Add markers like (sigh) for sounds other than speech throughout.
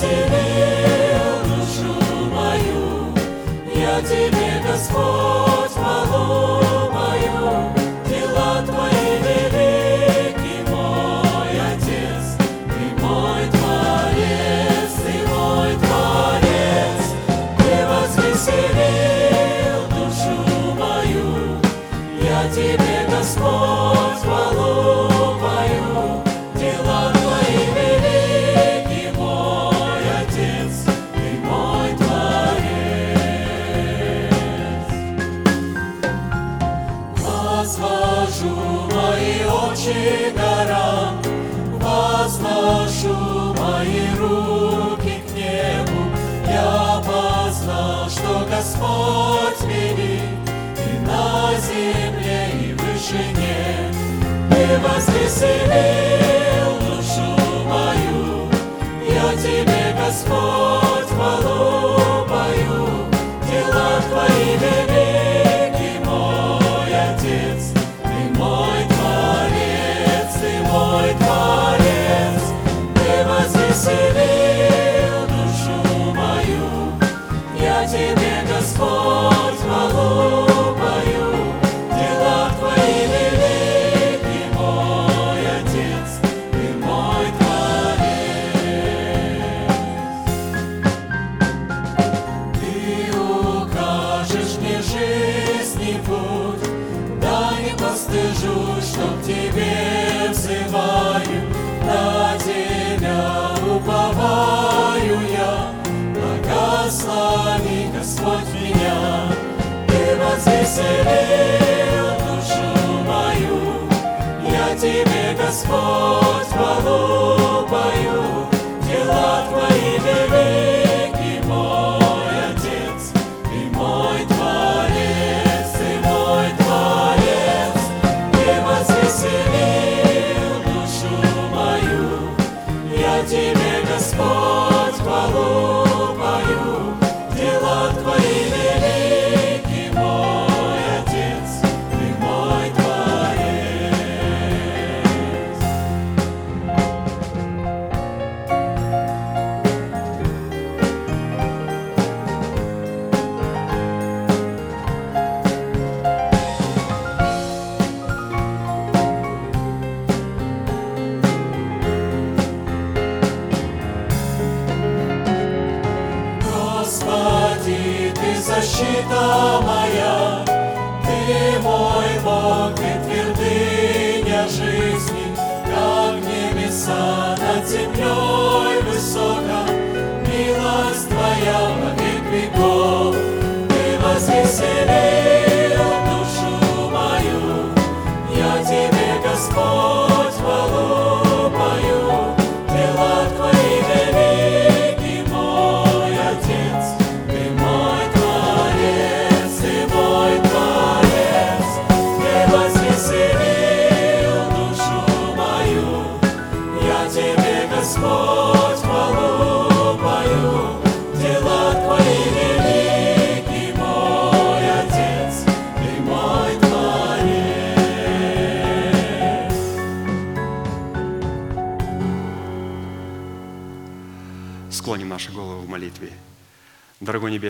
blessed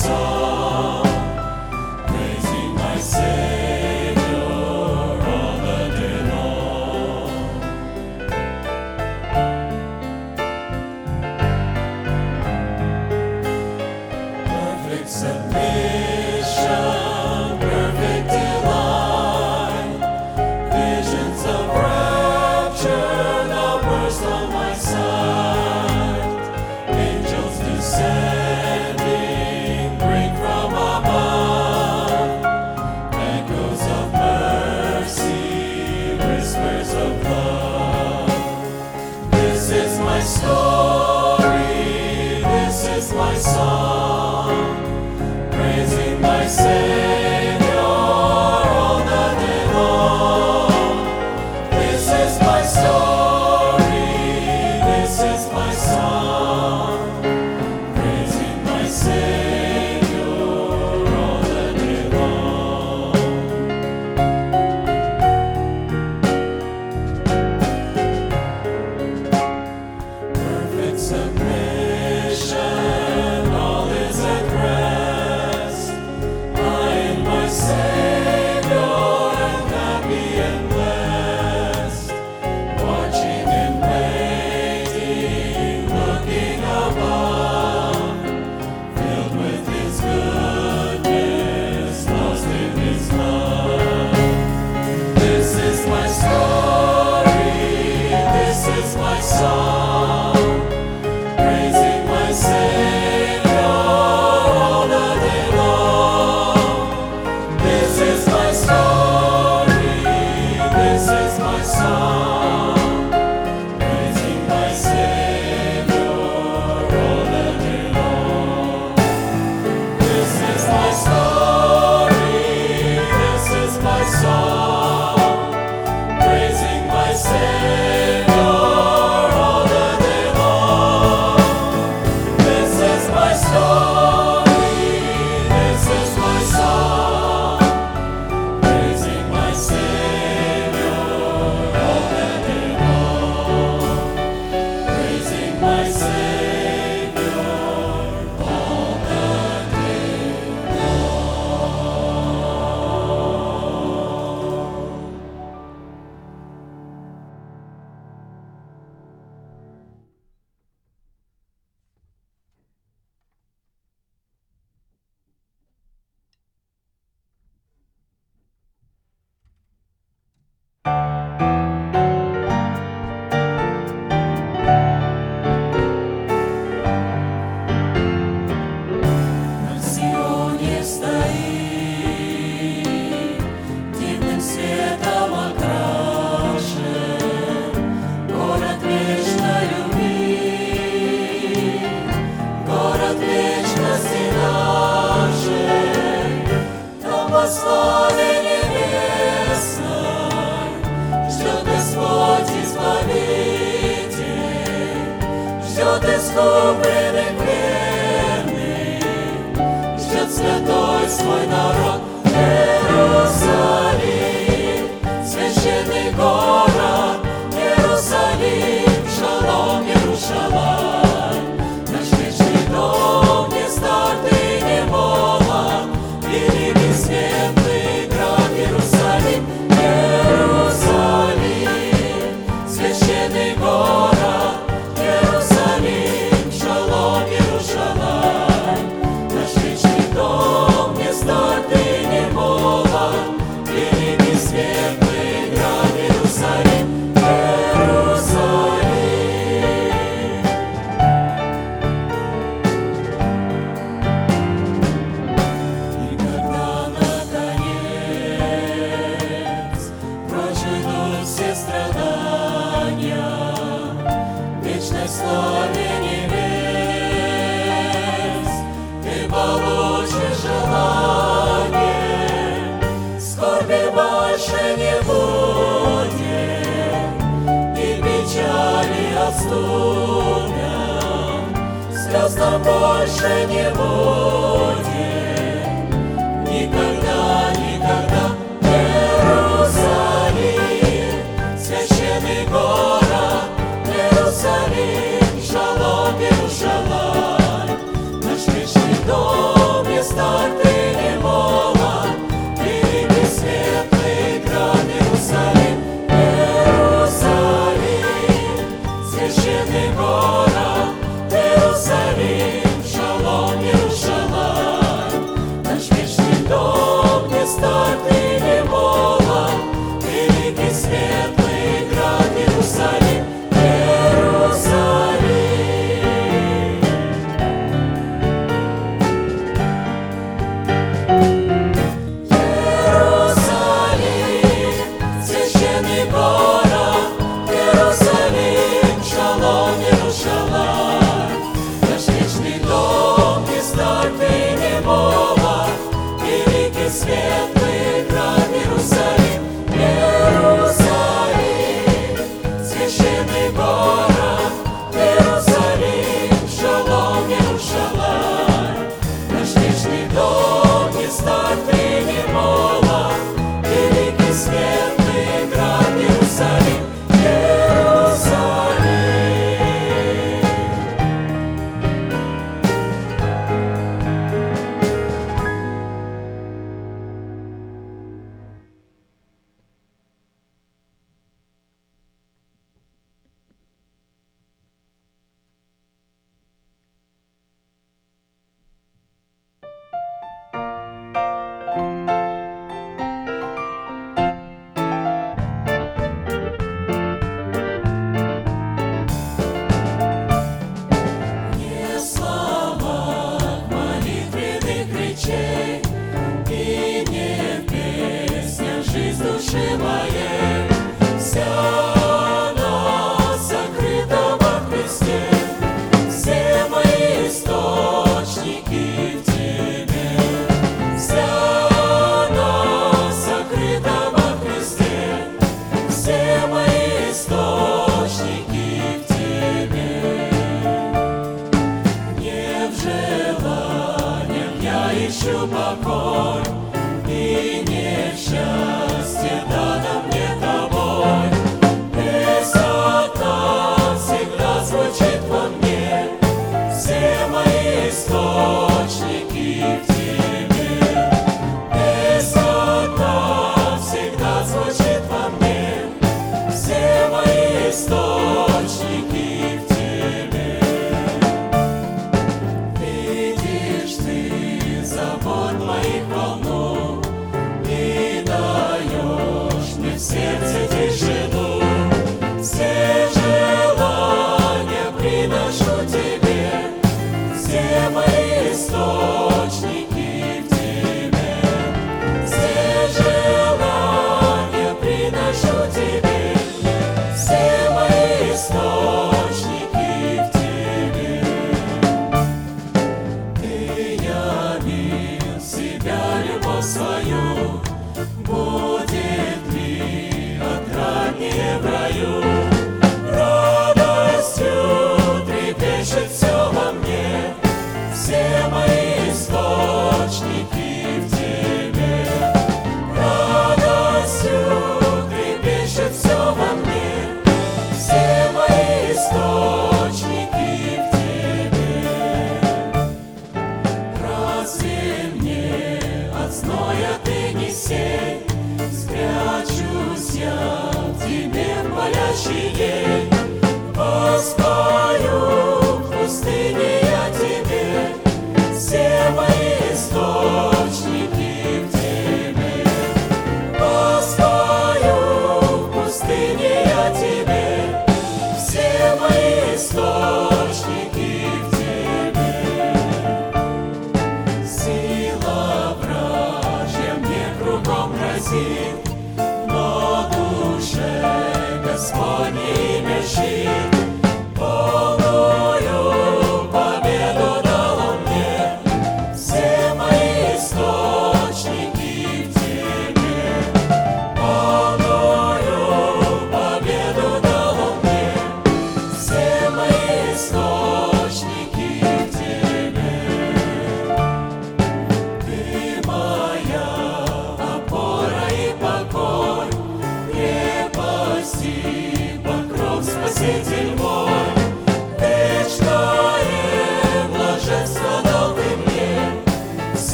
So.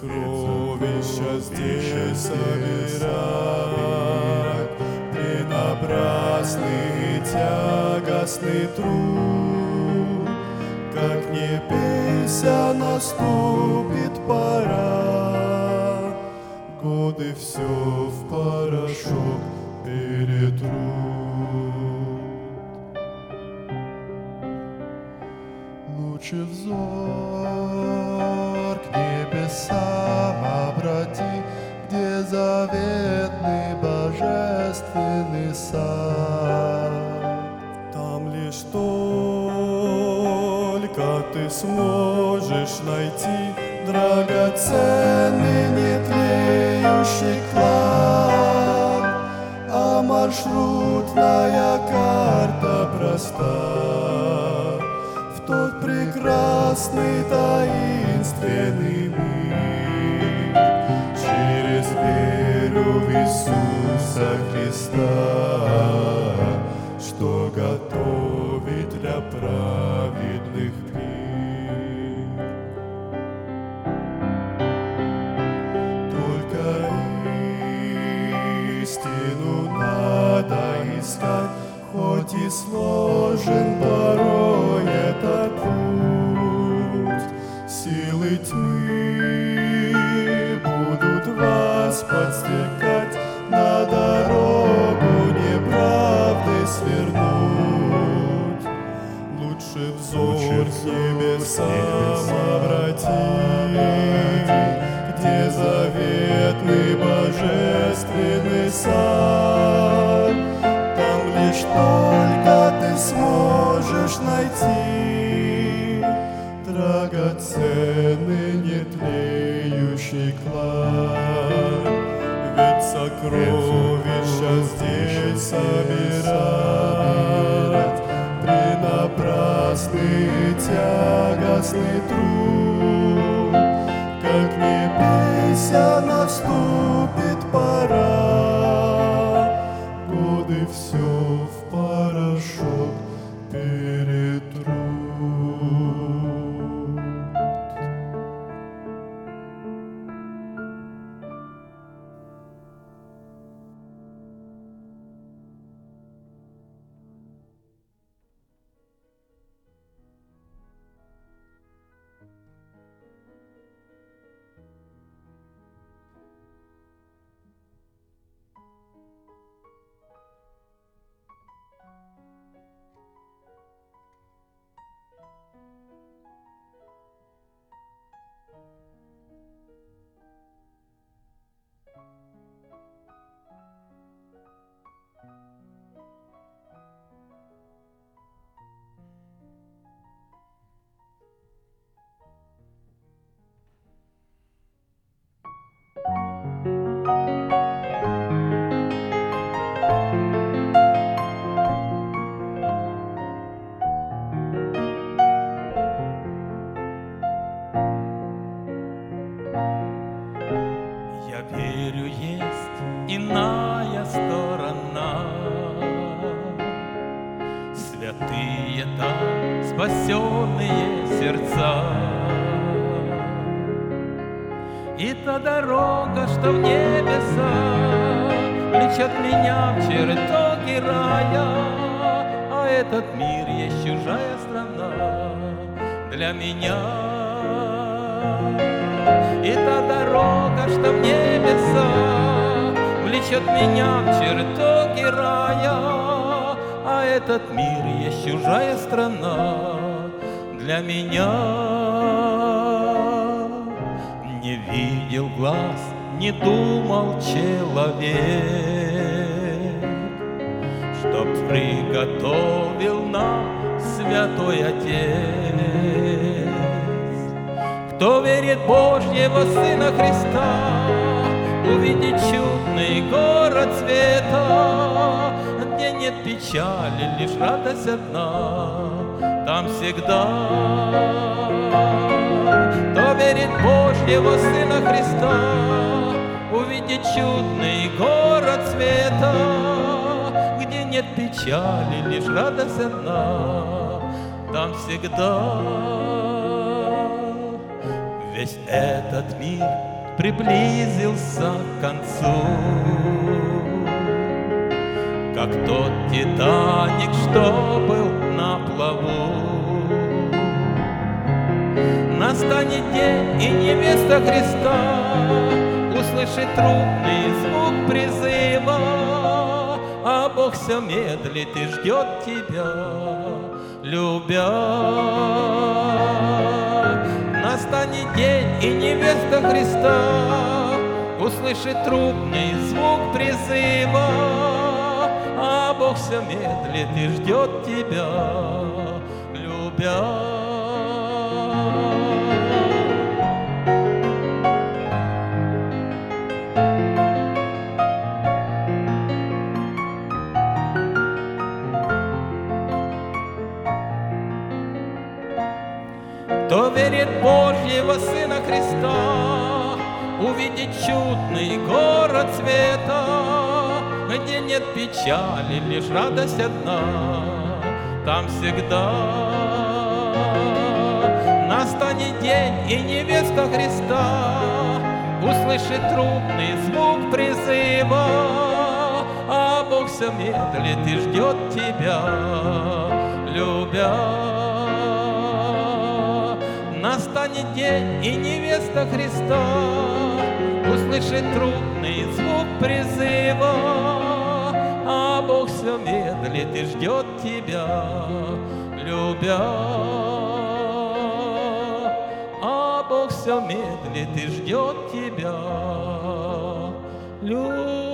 Сокровища здесь собирать. Ты напрасный и тягостный труд. Как не пейся, наступит пора. Годы все в порошок перетрут. Лучше взор небесам обрати, Где заветный божественный сад. Там лишь только ты сможешь найти Драгоценный нетлеющий клад, А маршрутная карта проста в тот прекрасный таинственный в Иисуса Христа, что готовит для праведных пир. Только истину надо искать, хоть и сложен порой драгоценный нетлеющий клад. Ведь сокровища здесь собирать Принапрасный тягостный труд Как не пейся, наступит Там всегда ждет тебя, любя. Настанет день, и невеста Христа Услышит трубный звук призыва, А Бог все медлит и ждет тебя, любя. В Божьего Сына Христа, Увидит чудный город света, Где нет печали, лишь радость одна, Там всегда настанет день, и невеста Христа Услышит трубный звук призыва, А Бог все медлит и ждет тебя, любя. Настанет день, и невеста Христа Услышит трубный звук призыва, А Бог все медлит и ждет тебя, любя. А Бог все медлит и ждет тебя, любя.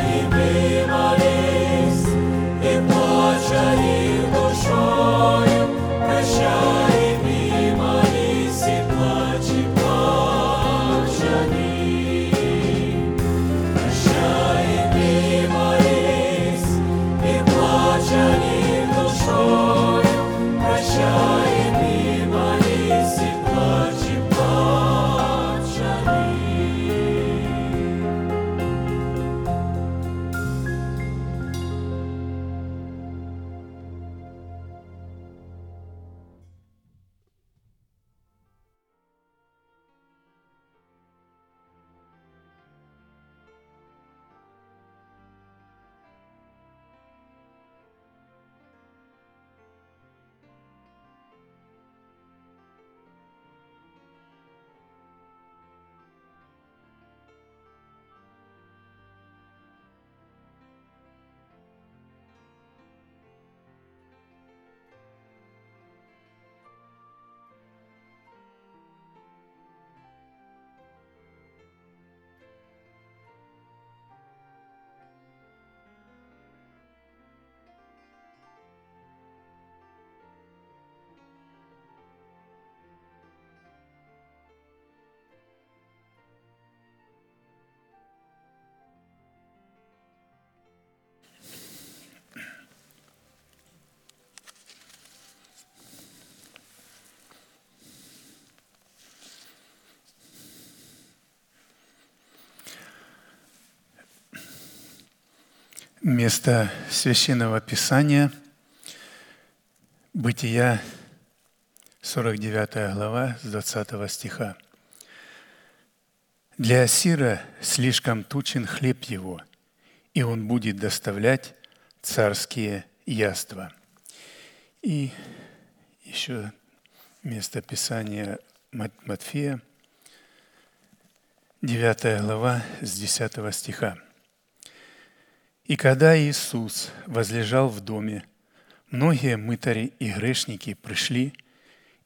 Amen. Место Священного Писания, Бытия, 49 глава, с 20 стиха. «Для Асира слишком тучен хлеб его, и он будет доставлять царские яства». И еще место Писания Мат- Матфея, 9 глава, с 10 стиха. И когда Иисус возлежал в доме, многие мытари и грешники пришли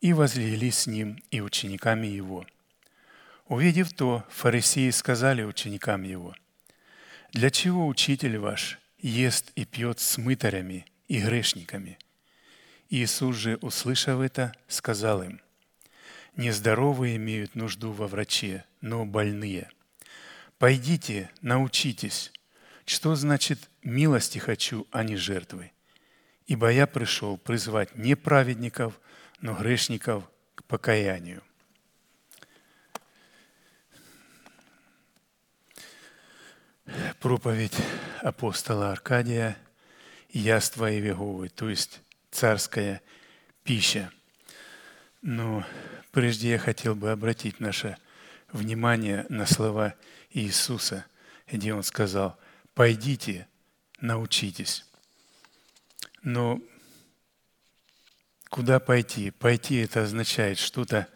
и возлегли с Ним и учениками Его. Увидев то, фарисеи сказали ученикам Его, «Для чего учитель ваш ест и пьет с мытарями и грешниками?» Иисус же, услышав это, сказал им, «Нездоровые имеют нужду во враче, но больные. Пойдите, научитесь, что значит «милости хочу, а не жертвы». Ибо я пришел призвать не праведников, но грешников к покаянию. проповедь апостола Аркадия «Яства Иеговы», то есть царская пища. Но прежде я хотел бы обратить наше внимание на слова Иисуса, где Он сказал «Пойдите, научитесь». Но куда пойти? Пойти – это означает что-то,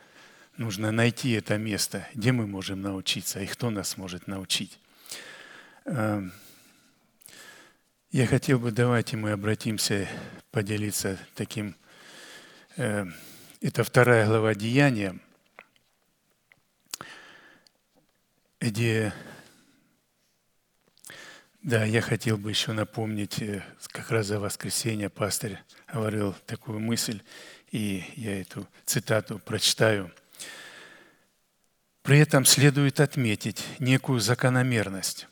нужно найти это место, где мы можем научиться и кто нас может научить. Эм, я хотел бы, давайте мы обратимся, поделиться таким. э, Это вторая глава Деяния, где, да, я хотел бы еще напомнить, э, как раз за воскресенье пастырь говорил такую мысль, и я эту цитату прочитаю. При этом следует отметить некую закономерность,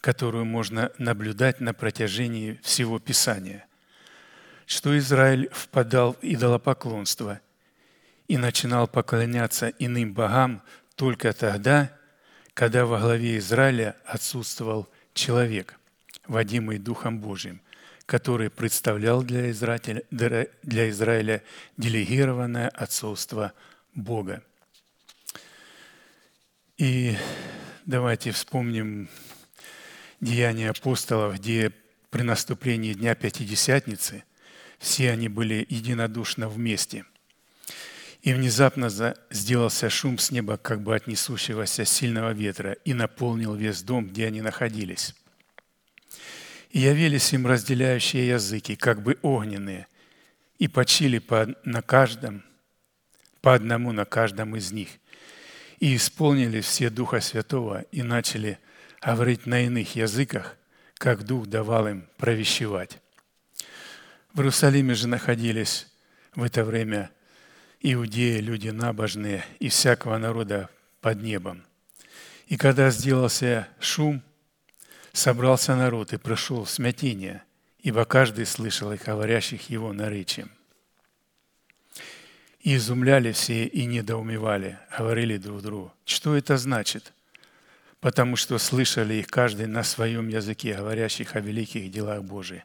которую можно наблюдать на протяжении всего Писания, что Израиль впадал в идолопоклонство и начинал поклоняться иным богам только тогда, когда во главе Израиля отсутствовал человек, водимый Духом Божьим, который представлял для Израиля, для Израиля делегированное отцовство Бога. И давайте вспомним деяния апостолов, где при наступлении Дня Пятидесятницы все они были единодушно вместе – и внезапно сделался шум с неба, как бы от несущегося сильного ветра, и наполнил весь дом, где они находились. И явились им разделяющие языки, как бы огненные, и почили по, на каждом, по одному на каждом из них. И исполнили все Духа Святого и начали говорить на иных языках, как Дух давал им провещевать. В Иерусалиме же находились в это время иудеи, люди набожные и всякого народа под небом. И когда сделался шум, собрался народ и прошел смятение, ибо каждый слышал их говорящих его наречием. И изумляли все и недоумевали, говорили друг другу, что это значит? Потому что слышали их каждый на своем языке, говорящих о великих делах Божьих.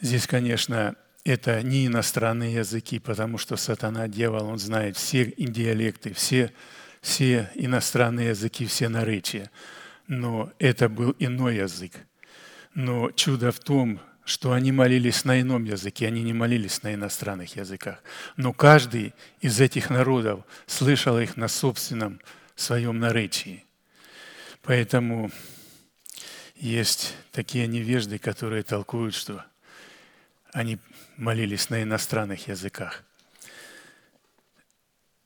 Здесь, конечно, это не иностранные языки, потому что сатана, дьявол, он знает все диалекты, все, все иностранные языки, все наречия. Но это был иной язык. Но чудо в том, что они молились на ином языке, они не молились на иностранных языках. Но каждый из этих народов слышал их на собственном своем наречии. Поэтому есть такие невежды, которые толкуют, что они молились на иностранных языках.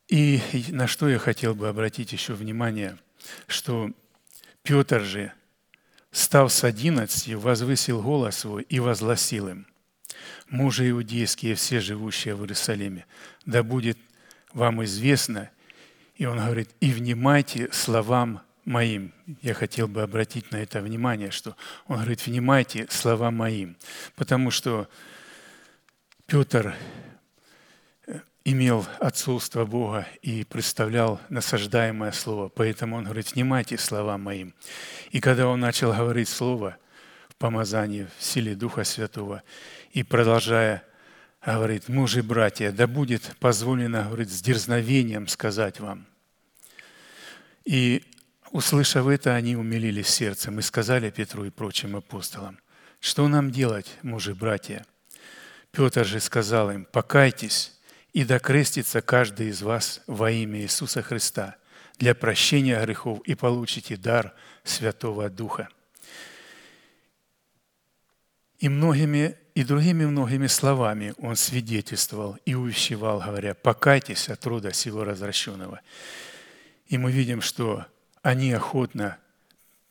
И на что я хотел бы обратить еще внимание, что Петр же, став с одиннадцатью, возвысил голос свой и возгласил им, «Мужи иудейские, все живущие в Иерусалиме, да будет вам известно». И он говорит, «И внимайте словам моим». Я хотел бы обратить на это внимание, что он говорит, «Внимайте словам моим», потому что Петр э, имел отцовство Бога и представлял насаждаемое слово. Поэтому он говорит, внимайте словам моим. И когда он начал говорить слово в помазании, в силе Духа Святого, и продолжая говорит, мужи, братья, да будет позволено, говорит, с дерзновением сказать вам. И услышав это, они умилились сердцем и сказали Петру и прочим апостолам, что нам делать, мужи, братья – Петр же сказал им, покайтесь и докрестится каждый из вас во имя Иисуса Христа для прощения грехов и получите дар Святого Духа. И многими и другими многими словами он свидетельствовал и увещевал, говоря, покайтесь от рода сего развращенного. И мы видим, что они охотно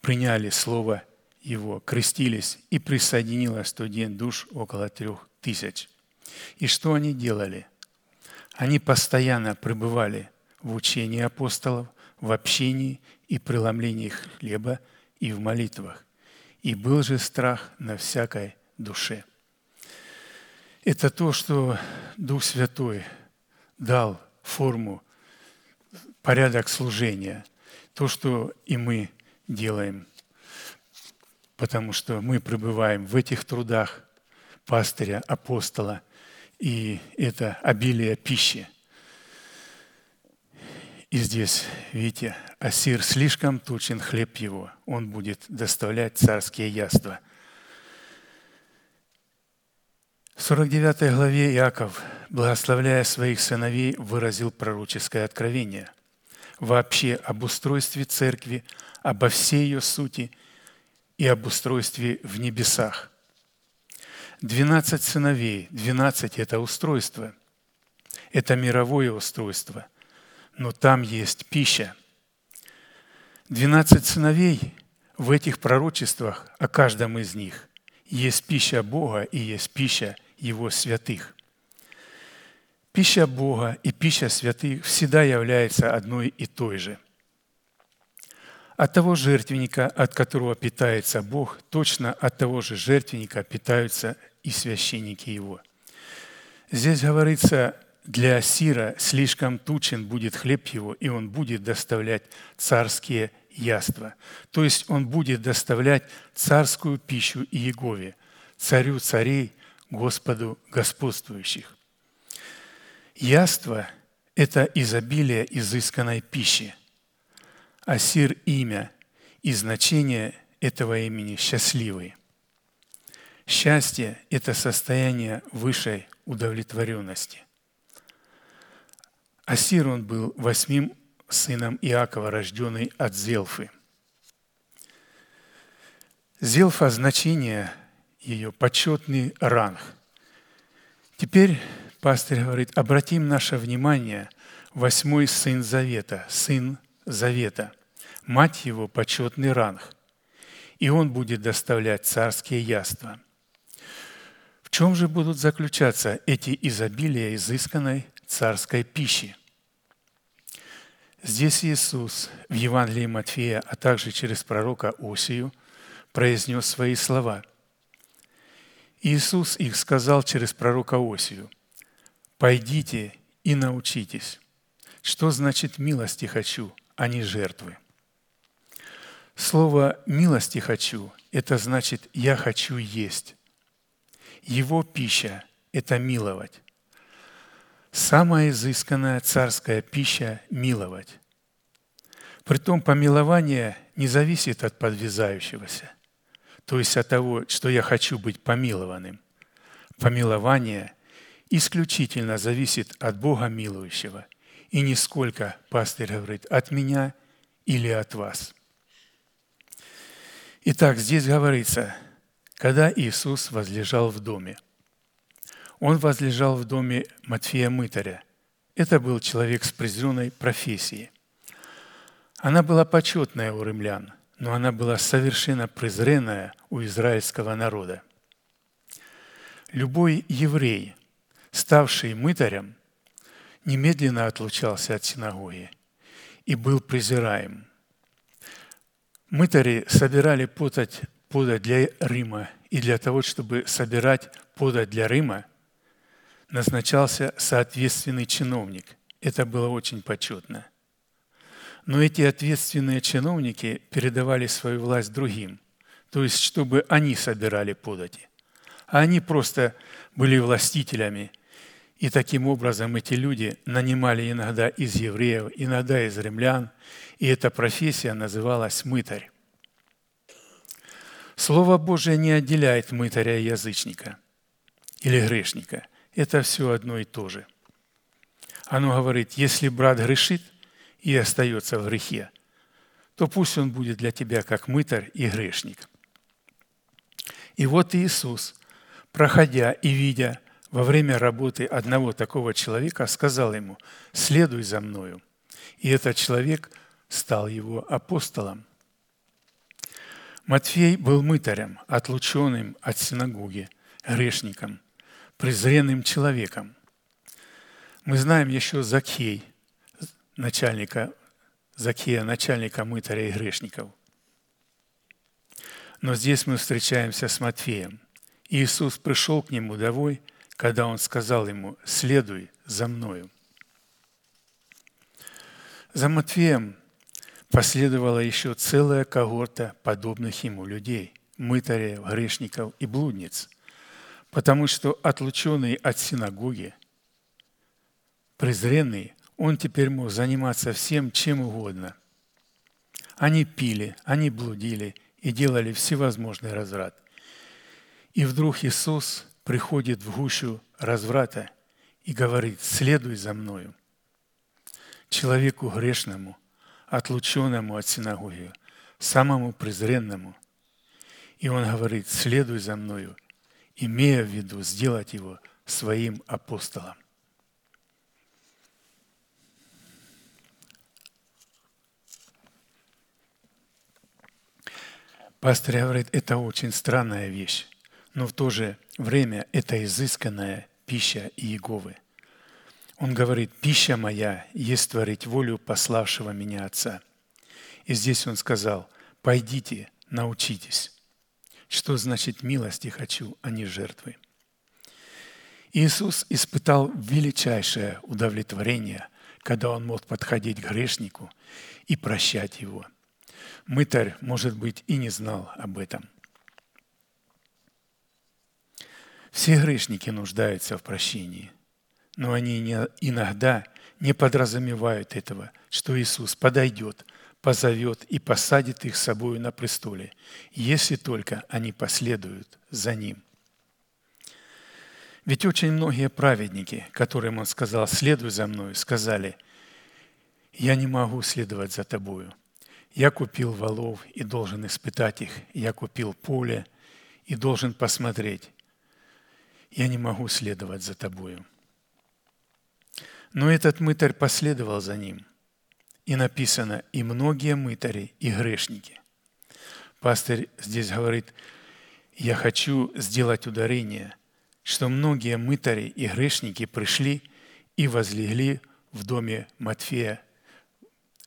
приняли слово его, крестились, и присоединилось в тот день душ около трех тысяч. И что они делали? Они постоянно пребывали в учении апостолов, в общении и преломлении хлеба и в молитвах. И был же страх на всякой душе. Это то, что Дух Святой дал форму, порядок служения, то, что и мы делаем. потому что мы пребываем в этих трудах пастыря, апостола, и это обилие пищи. И здесь, видите, Асир слишком тучен хлеб его, он будет доставлять царские яства. В 49 главе Иаков, благословляя своих сыновей, выразил пророческое откровение вообще об устройстве церкви, обо всей ее сути и об устройстве в небесах. Двенадцать сыновей, двенадцать – это устройство, это мировое устройство, но там есть пища. Двенадцать сыновей в этих пророчествах о каждом из них есть пища Бога и есть пища Его святых. Пища Бога и пища святых всегда является одной и той же – от того жертвенника, от которого питается Бог, точно от того же жертвенника питаются и священники его. Здесь говорится, для Асира слишком тучен будет хлеб его, и он будет доставлять царские яства. То есть он будет доставлять царскую пищу Иегове, царю царей, Господу господствующих. Яство – это изобилие изысканной пищи – Асир – имя, и значение этого имени – счастливый. Счастье – это состояние высшей удовлетворенности. Асир он был восьмим сыном Иакова, рожденный от Зелфы. Зелфа – значение ее, почетный ранг. Теперь пастор говорит, обратим наше внимание, восьмой сын Завета, сын Завета. Мать его – почетный ранг, и он будет доставлять царские яства. В чем же будут заключаться эти изобилия изысканной царской пищи? Здесь Иисус в Евангелии Матфея, а также через пророка Осию произнес свои слова. Иисус их сказал через пророка Осию. «Пойдите и научитесь, что значит милости хочу, а не жертвы. Слово «милости хочу» – это значит «я хочу есть». Его пища – это миловать. Самая изысканная царская пища – миловать. Притом помилование не зависит от подвязающегося, то есть от того, что я хочу быть помилованным. Помилование исключительно зависит от Бога милующего – и нисколько, пастырь говорит, от меня или от вас. Итак, здесь говорится, когда Иисус возлежал в доме. Он возлежал в доме Матфея Мытаря. Это был человек с презренной профессией. Она была почетная у римлян, но она была совершенно презренная у израильского народа. Любой еврей, ставший мытарем – немедленно отлучался от синагоги и был презираем. Мытари собирали подать, подать для Рима, и для того, чтобы собирать подать для Рима, назначался соответственный чиновник. Это было очень почетно. Но эти ответственные чиновники передавали свою власть другим, то есть чтобы они собирали подати. А они просто были властителями – и таким образом эти люди нанимали иногда из евреев, иногда из римлян, и эта профессия называлась мытарь. Слово Божие не отделяет мытаря и язычника или грешника. Это все одно и то же. Оно говорит, если брат грешит и остается в грехе, то пусть он будет для тебя как мытарь и грешник. И вот Иисус, проходя и видя, во время работы одного такого человека сказал ему, «Следуй за мною». И этот человек стал его апостолом. Матфей был мытарем, отлученным от синагоги, грешником, презренным человеком. Мы знаем еще Закхей, начальника Закхея, начальника мытаря и грешников. Но здесь мы встречаемся с Матфеем. Иисус пришел к нему домой – когда он сказал ему «следуй за мною». За Матфеем последовала еще целая когорта подобных ему людей. мытарей, грешников и блудниц, потому что отлученный от синагоги, презренный, он теперь мог заниматься всем, чем угодно. Они пили, они блудили и делали всевозможный разврат. И вдруг Иисус приходит в гущу разврата и говорит, следуй за мною. Человеку грешному, отлученному от синагоги, самому презренному. И он говорит, следуй за мною, имея в виду сделать его своим апостолом. Пастор говорит, это очень странная вещь, но в то же время это изысканная пища Иеговы. Он говорит, пища моя есть творить волю пославшего меня Отца. И здесь он сказал, пойдите, научитесь. Что значит милости хочу, а не жертвы? Иисус испытал величайшее удовлетворение, когда он мог подходить к грешнику и прощать его – Мытарь, может быть, и не знал об этом. Все грешники нуждаются в прощении, но они иногда не подразумевают этого, что Иисус подойдет, позовет и посадит их с собой на престоле, если только они последуют за Ним. Ведь очень многие праведники, которым Он сказал «следуй за Мной», сказали «Я не могу следовать за Тобою, я купил валов и должен испытать их. Я купил поле и должен посмотреть. Я не могу следовать за тобою. Но этот мытарь последовал за ним. И написано, и многие мытари, и грешники. Пастырь здесь говорит, я хочу сделать ударение, что многие мытари и грешники пришли и возлегли в доме Матфея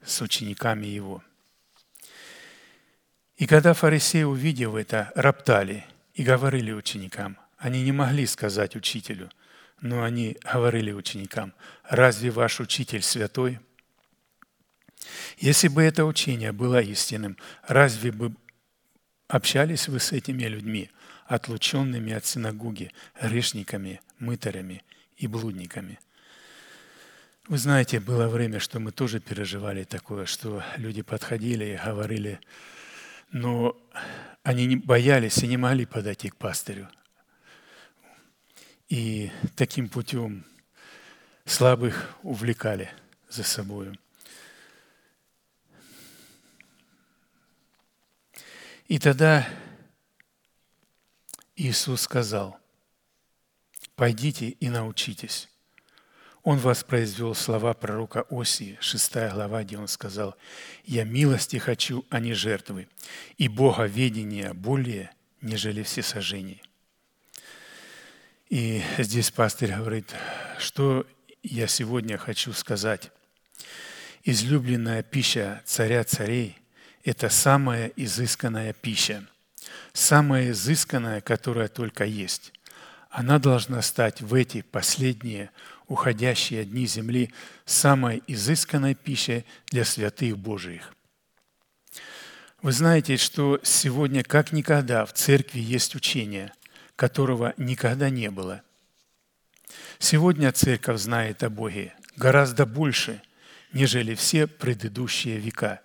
с учениками его – и когда фарисеи, увидев это, роптали и говорили ученикам, они не могли сказать учителю, но они говорили ученикам, разве ваш учитель святой? Если бы это учение было истинным, разве бы общались вы с этими людьми, отлученными от синагоги, грешниками, мытарями и блудниками? Вы знаете, было время, что мы тоже переживали такое, что люди подходили и говорили, но они боялись и не могли подойти к пастырю. И таким путем слабых увлекали за собой. И тогда Иисус сказал, «Пойдите и научитесь». Он воспроизвел слова пророка Осии, 6 глава, где он сказал, «Я милости хочу, а не жертвы, и Бога ведения более, нежели все сожжения». И здесь пастырь говорит, что я сегодня хочу сказать. Излюбленная пища царя царей – это самая изысканная пища, самая изысканная, которая только есть. Она должна стать в эти последние уходящие дни земли самой изысканной пищей для святых Божиих. Вы знаете, что сегодня как никогда в церкви есть учение, которого никогда не было. Сегодня церковь знает о Боге гораздо больше, нежели все предыдущие века.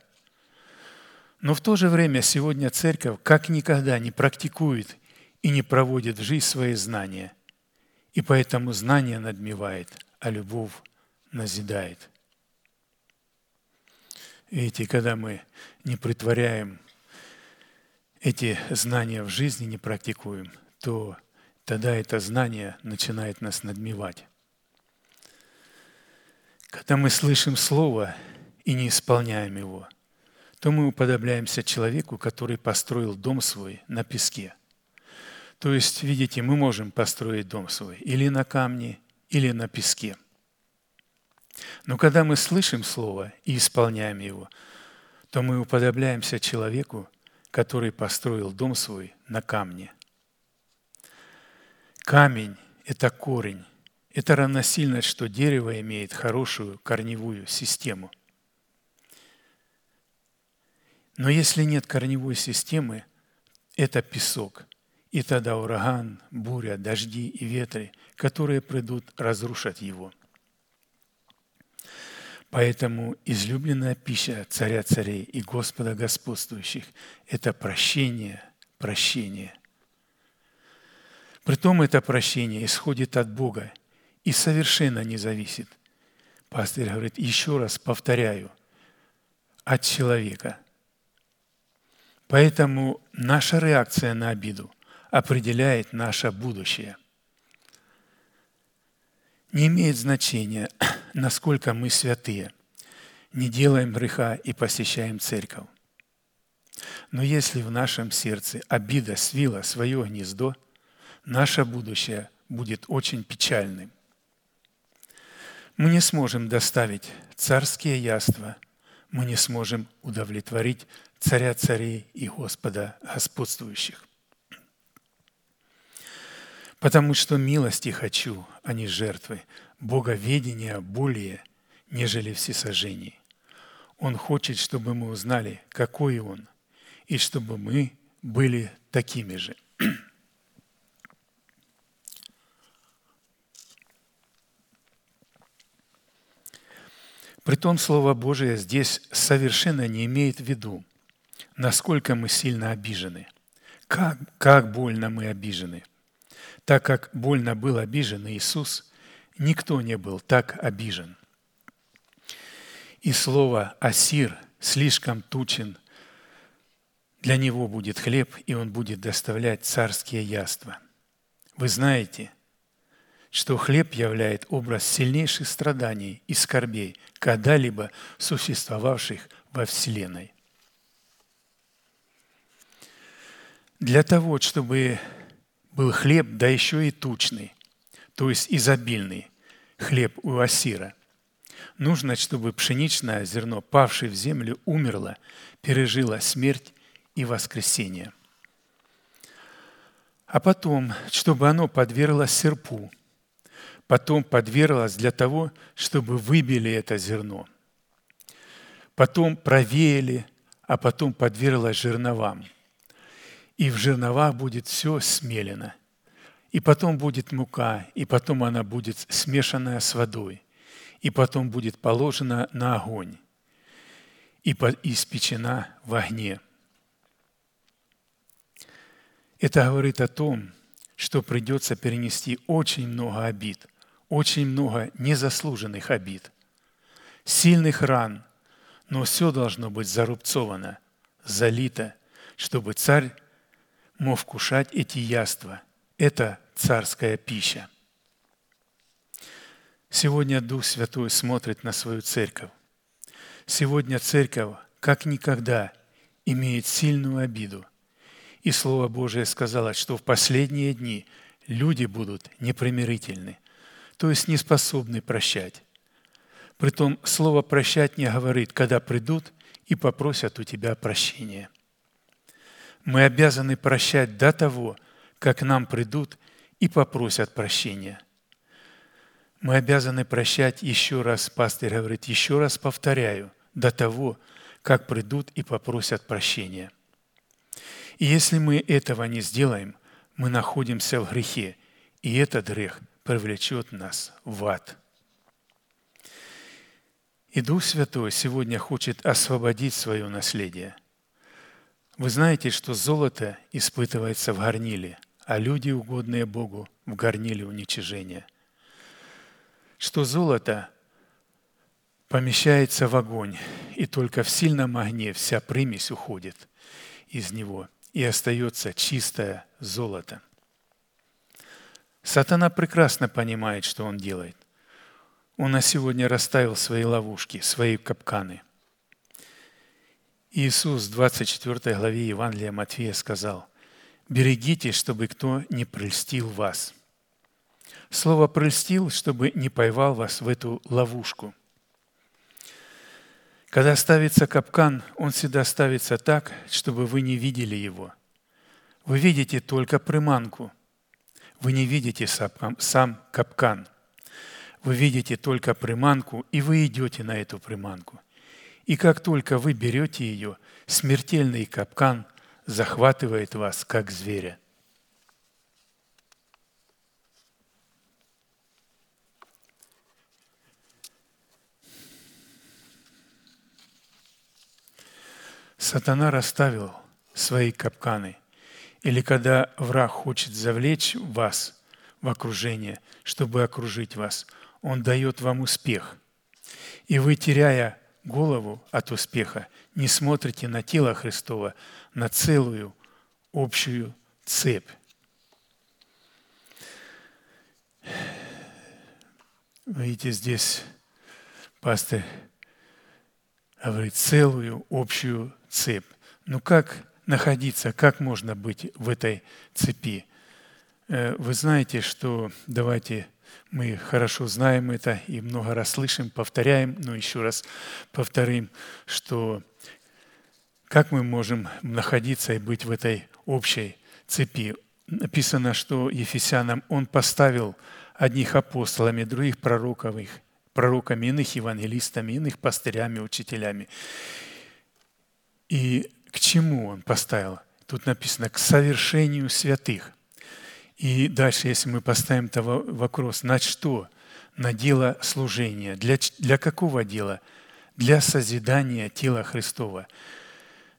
Но в то же время сегодня церковь как никогда не практикует и не проводит в жизнь свои знания – и поэтому знание надмевает, а любовь назидает. Видите, когда мы не притворяем эти знания в жизни, не практикуем, то тогда это знание начинает нас надмевать. Когда мы слышим Слово и не исполняем его, то мы уподобляемся человеку, который построил дом свой на песке. То есть, видите, мы можем построить дом свой или на камне, или на песке. Но когда мы слышим Слово и исполняем его, то мы уподобляемся человеку, который построил дом свой на камне. Камень – это корень. Это равносильно, что дерево имеет хорошую корневую систему. Но если нет корневой системы, это песок. И тогда ураган, буря, дожди и ветры, которые придут, разрушат его. Поэтому излюбленная пища царя царей и Господа господствующих – это прощение, прощение. Притом это прощение исходит от Бога и совершенно не зависит. Пастырь говорит, еще раз повторяю, от человека. Поэтому наша реакция на обиду определяет наше будущее. Не имеет значения, (clears throat) насколько мы святые, не делаем греха и посещаем церковь. Но если в нашем сердце обида свила свое гнездо, наше будущее будет очень печальным. Мы не сможем доставить царские яства, мы не сможем удовлетворить царя царей и Господа господствующих. Потому что милости хочу, а не жертвы, боговедения более, нежели всесожжений. Он хочет, чтобы мы узнали, какой Он, и чтобы мы были такими же. (clears throat) Притом Слово Божие здесь совершенно не имеет в виду, насколько мы сильно обижены, как, как больно мы обижены. Так как больно был обижен Иисус, никто не был так обижен. И слово «асир» слишком тучен, для него будет хлеб, и он будет доставлять царские яства. Вы знаете, что хлеб являет образ сильнейших страданий и скорбей, когда-либо существовавших во Вселенной. Для того, чтобы был хлеб, да еще и тучный, то есть изобильный хлеб у Асира, нужно, чтобы пшеничное зерно, павшее в землю, умерло, пережило смерть и воскресение. А потом, чтобы оно подверглось серпу, потом подверглось для того, чтобы выбили это зерно. Потом провеяли, а потом подверглось жерновам – и в жерновах будет все смелено. И потом будет мука, и потом она будет смешанная с водой, и потом будет положена на огонь и испечена в огне. Это говорит о том, что придется перенести очень много обид, очень много незаслуженных обид, сильных ран, но все должно быть зарубцовано, залито, чтобы царь мог вкушать эти яства. Это царская пища. Сегодня Дух Святой смотрит на свою церковь. Сегодня церковь, как никогда, имеет сильную обиду. И Слово Божие сказало, что в последние дни люди будут непримирительны, то есть не способны прощать. Притом Слово «прощать» не говорит, когда придут и попросят у тебя прощения – мы обязаны прощать до того, как нам придут и попросят прощения. Мы обязаны прощать еще раз, пастор говорит, еще раз повторяю, до того, как придут и попросят прощения. И если мы этого не сделаем, мы находимся в грехе, и этот грех привлечет нас в ад. И Дух Святой сегодня хочет освободить свое наследие – вы знаете, что золото испытывается в горниле, а люди, угодные Богу, в горниле уничижения. Что золото помещается в огонь, и только в сильном огне вся примесь уходит из него, и остается чистое золото. Сатана прекрасно понимает, что он делает. Он на сегодня расставил свои ловушки, свои капканы – Иисус в 24 главе Евангелия Матфея сказал, «Берегите, чтобы кто не прельстил вас». Слово «прельстил», чтобы не поймал вас в эту ловушку. Когда ставится капкан, он всегда ставится так, чтобы вы не видели его. Вы видите только приманку. Вы не видите сам капкан. Вы видите только приманку, и вы идете на эту приманку – и как только вы берете ее, смертельный капкан захватывает вас, как зверя. Сатана расставил свои капканы. Или когда враг хочет завлечь вас в окружение, чтобы окружить вас, он дает вам успех. И вы, теряя голову от успеха, не смотрите на тело Христова, на целую общую цепь. Видите, здесь пастор говорит целую общую цепь. Ну как находиться, как можно быть в этой цепи? Э, Вы знаете, что давайте мы хорошо знаем это и много раз слышим, повторяем, но еще раз повторим, что как мы можем находиться и быть в этой общей цепи? Написано, что Ефесянам Он поставил одних апостолами, других пророков, их, пророками, иных евангелистами, иных пастырями, учителями. И к чему Он поставил? Тут написано «к совершению святых». И дальше, если мы поставим это вопрос, на что? На дело служения. Для, для какого дела? Для созидания тела Христова.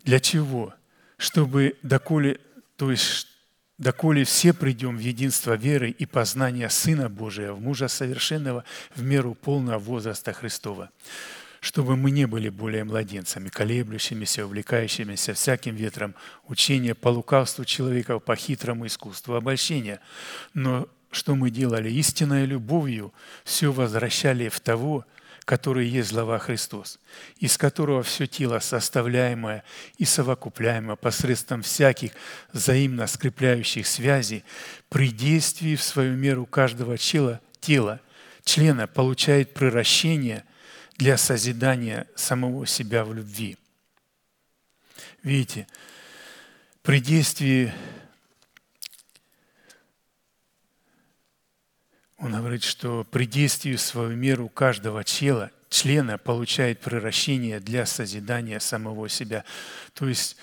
Для чего? Чтобы доколе, то есть доколе все придем в единство веры и познания Сына Божия, в мужа совершенного, в меру полного возраста Христова чтобы мы не были более младенцами, колеблющимися, увлекающимися всяким ветром учения по лукавству человека, по хитрому искусству обольщения. Но что мы делали? Истинной любовью все возвращали в того, который есть глава Христос, из которого все тело, составляемое и совокупляемое посредством всяких взаимно скрепляющих связей, при действии в свою меру каждого тела, тела члена получает превращение – для созидания самого себя в любви. Видите, при действии он говорит, что при действии свою меру каждого тела, члена получает превращение для созидания самого себя. То есть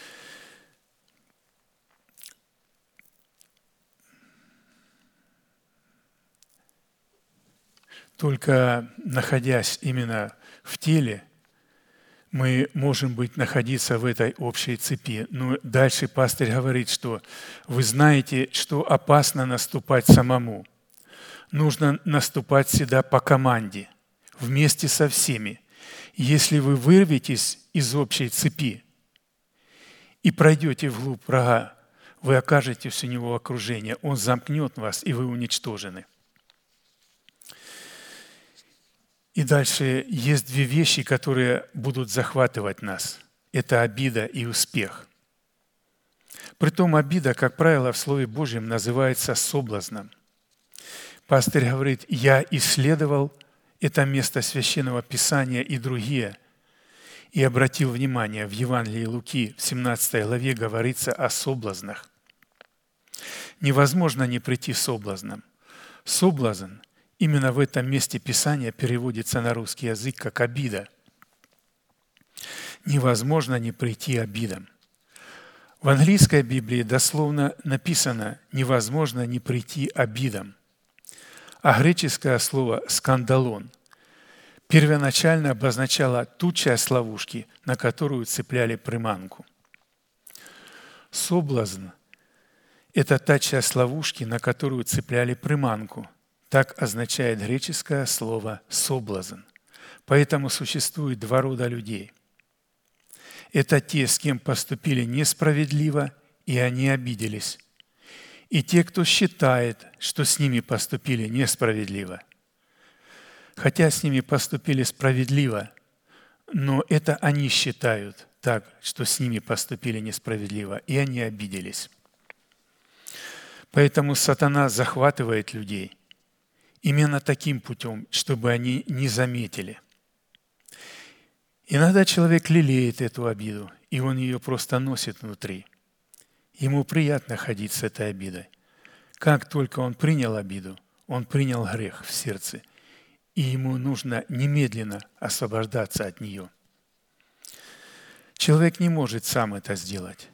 только находясь именно в теле, мы можем быть находиться в этой общей цепи. Но дальше пастырь говорит, что вы знаете, что опасно наступать самому. Нужно наступать всегда по команде, вместе со всеми. Если вы вырветесь из общей цепи и пройдете вглубь врага, вы окажетесь у него окружение, он замкнет вас, и вы уничтожены. И дальше есть две вещи, которые будут захватывать нас. Это обида и успех. Притом обида, как правило, в Слове Божьем называется соблазном. Пастырь говорит, я исследовал это место Священного Писания и другие, и обратил внимание, в Евангелии Луки в 17 главе говорится о соблазнах. Невозможно не прийти соблазном. Соблазн Именно в этом месте Писания переводится на русский язык как обида. Невозможно не прийти обидам. В английской Библии дословно написано «невозможно не прийти обидам». А греческое слово «скандалон» первоначально обозначало ту часть ловушки, на которую цепляли приманку. Соблазн – это та часть ловушки, на которую цепляли приманку – так означает греческое слово «соблазн». Поэтому существует два рода людей. Это те, с кем поступили несправедливо, и они обиделись. И те, кто считает, что с ними поступили несправедливо. Хотя с ними поступили справедливо, но это они считают так, что с ними поступили несправедливо, и они обиделись. Поэтому сатана захватывает людей – именно таким путем, чтобы они не заметили. Иногда человек лелеет эту обиду, и он ее просто носит внутри. Ему приятно ходить с этой обидой. Как только он принял обиду, он принял грех в сердце, и ему нужно немедленно освобождаться от нее. Человек не может сам это сделать.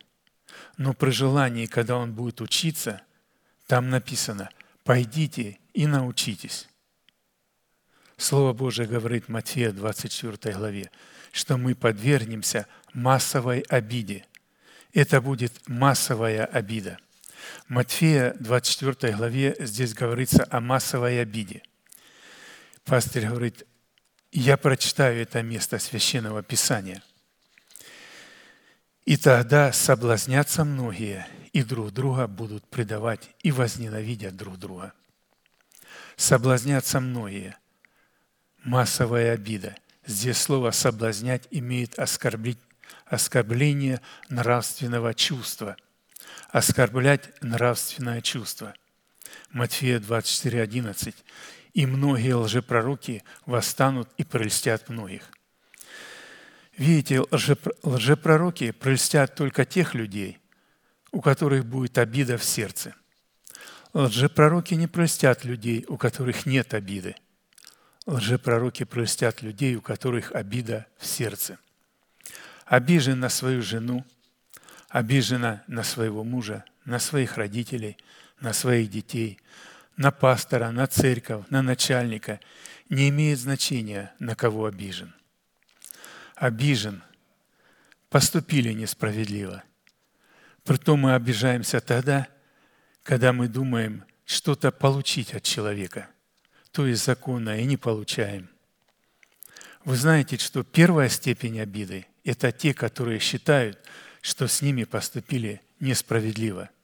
Но при желании, когда он будет учиться, там написано «пойдите и научитесь». Слово Божие говорит Матфея 24 главе, что мы подвергнемся массовой обиде. Это будет массовая обида. Матфея 24 главе здесь говорится о массовой обиде. Пастырь говорит, я прочитаю это место Священного Писания. «И тогда соблазнятся многие, и друг друга будут предавать, и возненавидят друг друга». Соблазнятся многие. Массовая обида. Здесь слово «соблазнять» имеет оскорбление нравственного чувства. Оскорблять нравственное чувство. Матфея 24, 11 и многие лжепророки восстанут и прельстят многих. Видите, лжепророки прельстят только тех людей, у которых будет обида в сердце. Лжепророки не прельстят людей, у которых нет обиды. Лжепророки прельстят людей, у которых обида в сердце. Обижен на свою жену, обижена на своего мужа, на своих родителей, на своих детей, на пастора, на церковь, на начальника, не имеет значения, на кого обижен. Обижен, поступили несправедливо. Притом мы обижаемся тогда, когда мы думаем что-то получить от человека, то есть законно, и не получаем. Вы знаете, что первая степень обиды – это те, которые считают, что с ними поступили несправедливо –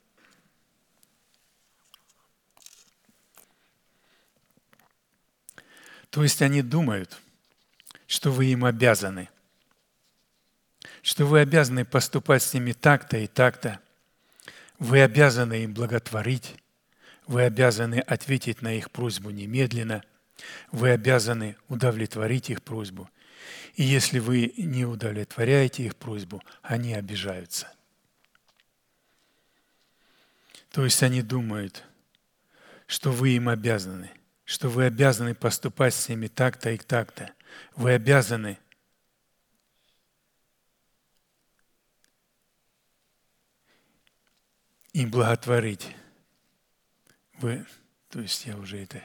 То есть они думают, что вы им обязаны, что вы обязаны поступать с ними так-то и так-то, вы обязаны им благотворить, вы обязаны ответить на их просьбу немедленно, вы обязаны удовлетворить их просьбу. И если вы не удовлетворяете их просьбу, они обижаются. То есть они думают, что вы им обязаны что вы обязаны поступать с ними так-то и так-то. Вы обязаны им благотворить. Вы, то есть я уже это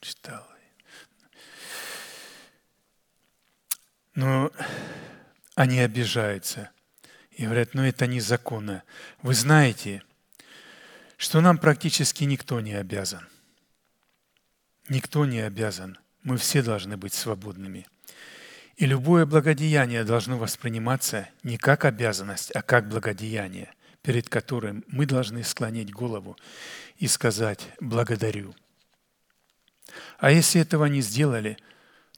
читал. Но они обижаются и говорят, ну это незаконно. Вы знаете, что нам практически никто не обязан – Никто не обязан. Мы все должны быть свободными. И любое благодеяние должно восприниматься не как обязанность, а как благодеяние, перед которым мы должны склонить голову и сказать «благодарю». А если этого не сделали,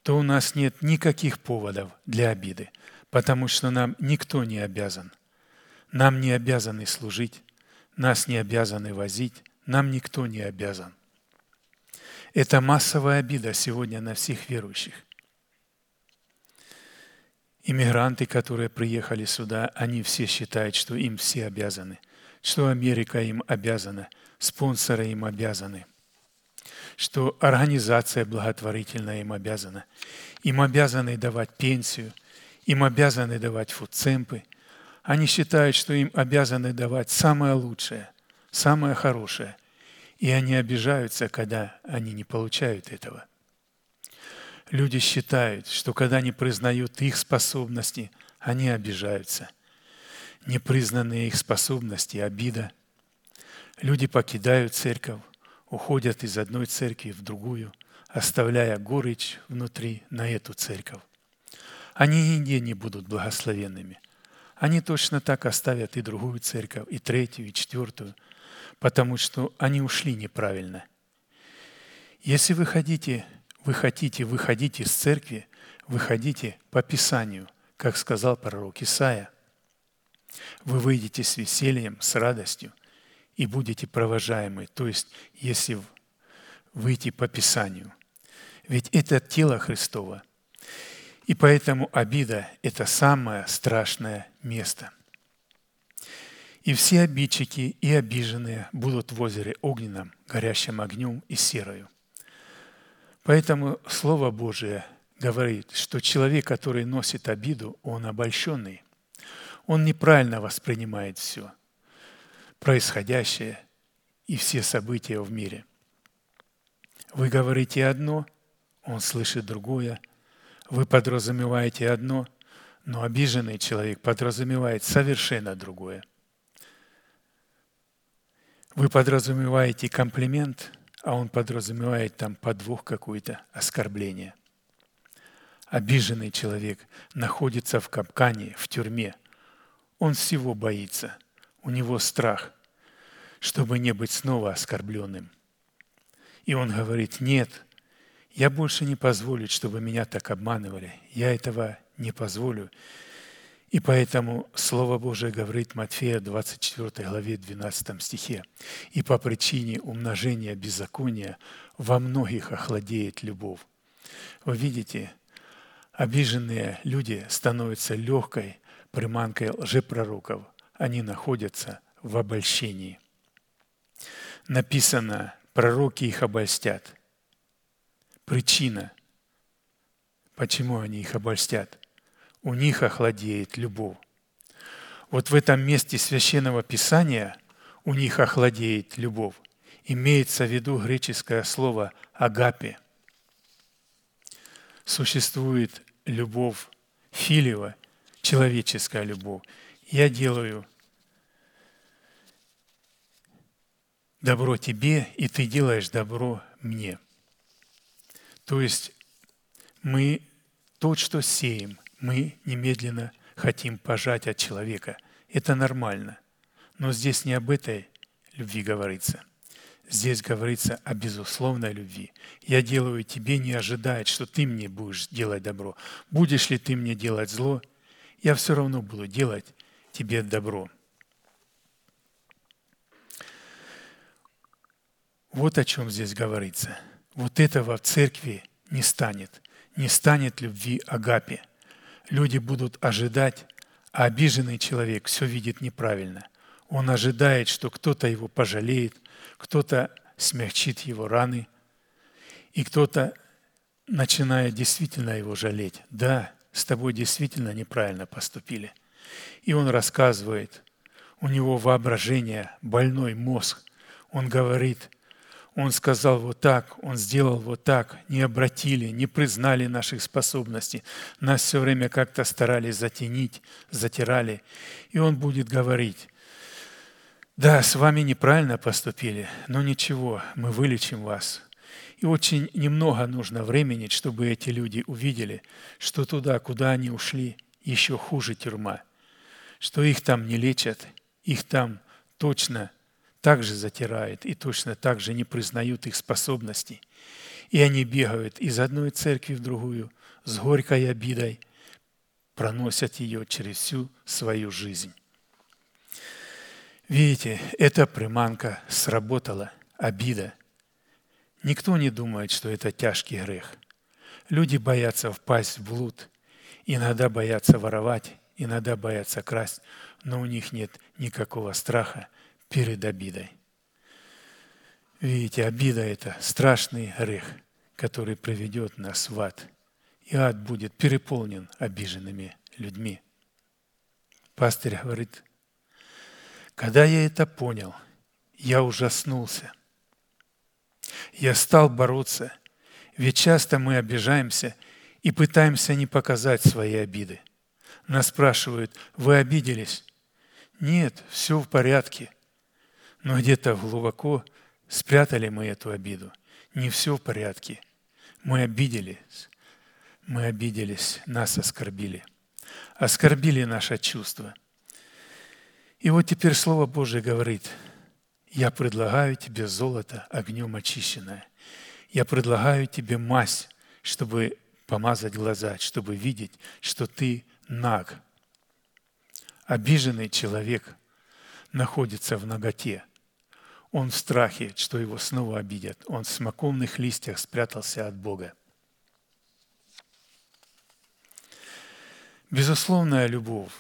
то у нас нет никаких поводов для обиды, потому что нам никто не обязан. Нам не обязаны служить, нас не обязаны возить, нам никто не обязан. Это массовая обида сегодня на всех верующих. Иммигранты, которые приехали сюда, они все считают, что им все обязаны, что Америка им обязана, спонсоры им обязаны, что организация благотворительная им обязана. Им обязаны давать пенсию, им обязаны давать фудцемпы. Они считают, что им обязаны давать самое лучшее, самое хорошее. И они обижаются, когда они не получают этого. Люди считают, что когда не признают их способности, они обижаются. Непризнанные их способности – обида. Люди покидают церковь, уходят из одной церкви в другую, оставляя горечь внутри на эту церковь. Они нигде не будут благословенными. Они точно так оставят и другую церковь, и третью, и четвертую – потому что они ушли неправильно. Если вы хотите, вы хотите выходить из церкви, выходите по Писанию, как сказал пророк Исаия. Вы выйдете с весельем, с радостью и будете провожаемы. То есть, если выйти по Писанию. Ведь это тело Христово. И поэтому обида – это самое страшное место – и все обидчики и обиженные будут в озере огненном, горящим огнем и серою. Поэтому Слово Божие говорит, что человек, который носит обиду, он обольщенный. Он неправильно воспринимает все. происходящее и все события в мире. Вы говорите одно, он слышит другое. Вы подразумеваете одно, но обиженный человек подразумевает совершенно другое. Вы подразумеваете комплимент, а он подразумевает там подвох какой-то, оскорбление. Обиженный человек находится в капкане, в тюрьме. Он всего боится. У него страх, чтобы не быть снова оскорбленным. И он говорит, нет, я больше не позволю, чтобы меня так обманывали. Я этого не позволю. И поэтому Слово Божие говорит Матфея 24 главе 12 стихе. «И по причине умножения беззакония во многих охладеет любовь». Вы видите, обиженные люди становятся легкой приманкой лжепророков. Они находятся в обольщении. Написано, пророки их обольстят. Причина, почему они их обольстят – у них охладеет любовь. Вот в этом месте священного писания у них охладеет любовь. Имеется в виду греческое слово «агапе». Существует любовь филиева, человеческая любовь. Я делаю добро тебе, и ты делаешь добро мне. То есть мы то, что сеем, мы немедленно хотим пожать от человека. Это нормально. Но здесь не об этой любви говорится. Здесь говорится о безусловной любви. Я делаю тебе, не ожидая, что ты мне будешь делать добро. Будешь ли ты мне делать зло, я все равно буду делать тебе добро. Вот о чем здесь говорится. Вот этого в церкви не станет. Не станет любви Агапе – люди будут ожидать, а обиженный человек все видит неправильно. Он ожидает, что кто-то его пожалеет, кто-то смягчит его раны, и кто-то начинает действительно его жалеть. Да, с тобой действительно неправильно поступили. И он рассказывает, у него воображение, больной мозг. Он говорит – он сказал вот так, он сделал вот так, не обратили, не признали наших способностей. Нас все время как-то старались затенить, затирали. И он будет говорить, да, с вами неправильно поступили, но ничего, мы вылечим вас. И очень немного нужно времени, чтобы эти люди увидели, что туда, куда они ушли, еще хуже тюрьма, что их там не лечат, их там точно также затирают и точно так же не признают их способностей. И они бегают из одной церкви в другую с горькой обидой, проносят ее через всю свою жизнь. Видите, эта приманка сработала, обида. Никто не думает, что это тяжкий грех. Люди боятся впасть в блуд, иногда боятся воровать, иногда боятся красть, но у них нет никакого страха – перед обидой. Видите, обида – это страшный грех, который приведет нас в ад. И ад будет переполнен обиженными людьми. Пастырь говорит, когда я это понял, я ужаснулся. Я стал бороться, ведь часто мы обижаемся и пытаемся не показать свои обиды. Нас спрашивают, вы обиделись? Нет, все в порядке – но где-то глубоко спрятали мы эту обиду. Не все в порядке. Мы обиделись. Мы обиделись, нас оскорбили. Оскорбили наше чувство. И вот теперь Слово Божие говорит, я предлагаю тебе золото огнем очищенное. Я предлагаю тебе мазь, чтобы помазать глаза, чтобы видеть, что ты наг. Обиженный человек находится в ноготе – он в страхе, что его снова обидят. Он в смоковных листьях спрятался от Бога. Безусловная любовь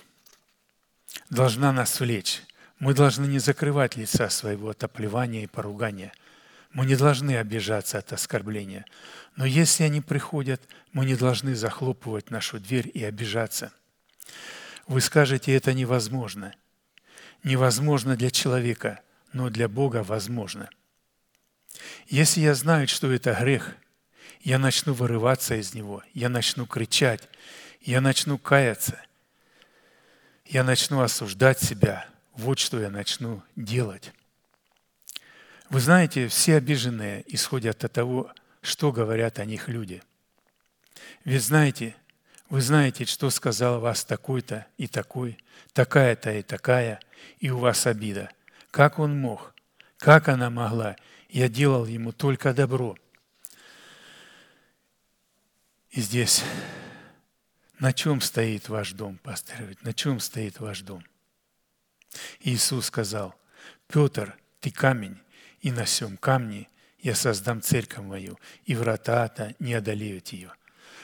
должна нас влечь. Мы должны не закрывать лица своего от оплевания и поругания. Мы не должны обижаться от оскорбления. Но если они приходят, мы не должны захлопывать нашу дверь и обижаться. Вы скажете, это невозможно. невозможно для человека, но для Бога возможно. Если я знаю, что это грех, я начну вырываться из него, я начну кричать, я начну каяться, я начну осуждать себя. Вот что я начну делать. Вы знаете, все обиженные исходят от того, что говорят о них люди. Ведь знаете, вы знаете, что сказал вас такой-то и такой, такая-то и такая, и у вас обида. Как он мог? Как она могла? Я делал ему только добро. И здесь на чем стоит ваш дом, пастор? На чем стоит ваш дом? Иисус сказал, Петр, ты камень, и на всем камне я создам церковь мою, и врата-то не одолеют ее.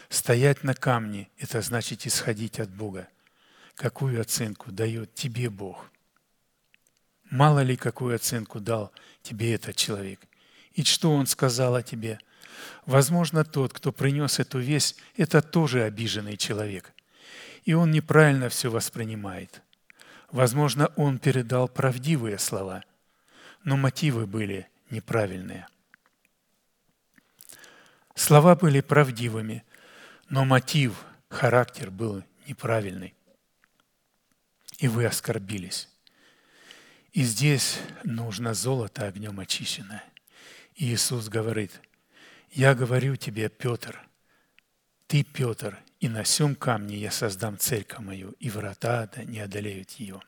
Стоять на камне – это значит исходить от Бога. Какую оценку дает тебе Бог? Мало ли, какую оценку дал тебе этот человек. И что он сказал о тебе? Возможно, тот, кто принес эту весть, это тоже обиженный человек. И он неправильно все воспринимает. Возможно, он передал правдивые слова, но мотивы были неправильные. Слова были правдивыми, но мотив, характер был неправильный. И вы оскорбились. И здесь нужно золото огнем очищенное. И Иисус говорит, «Я говорю тебе, Петр, ты, Петр, и на сем камне я создам церковь мою, и врата ада не одолеют ее.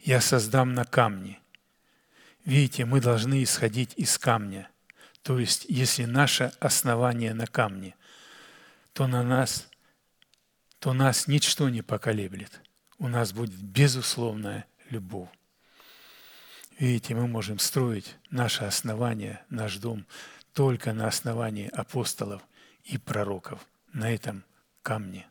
Я создам на камне. Видите, мы должны исходить из камня. То есть, если наше основание на камне, то на нас, то нас ничто не поколеблет. У нас будет безусловная любовь. Видите, мы можем строить наше основание, наш дом только на основании апостолов и пророков, на этом камне.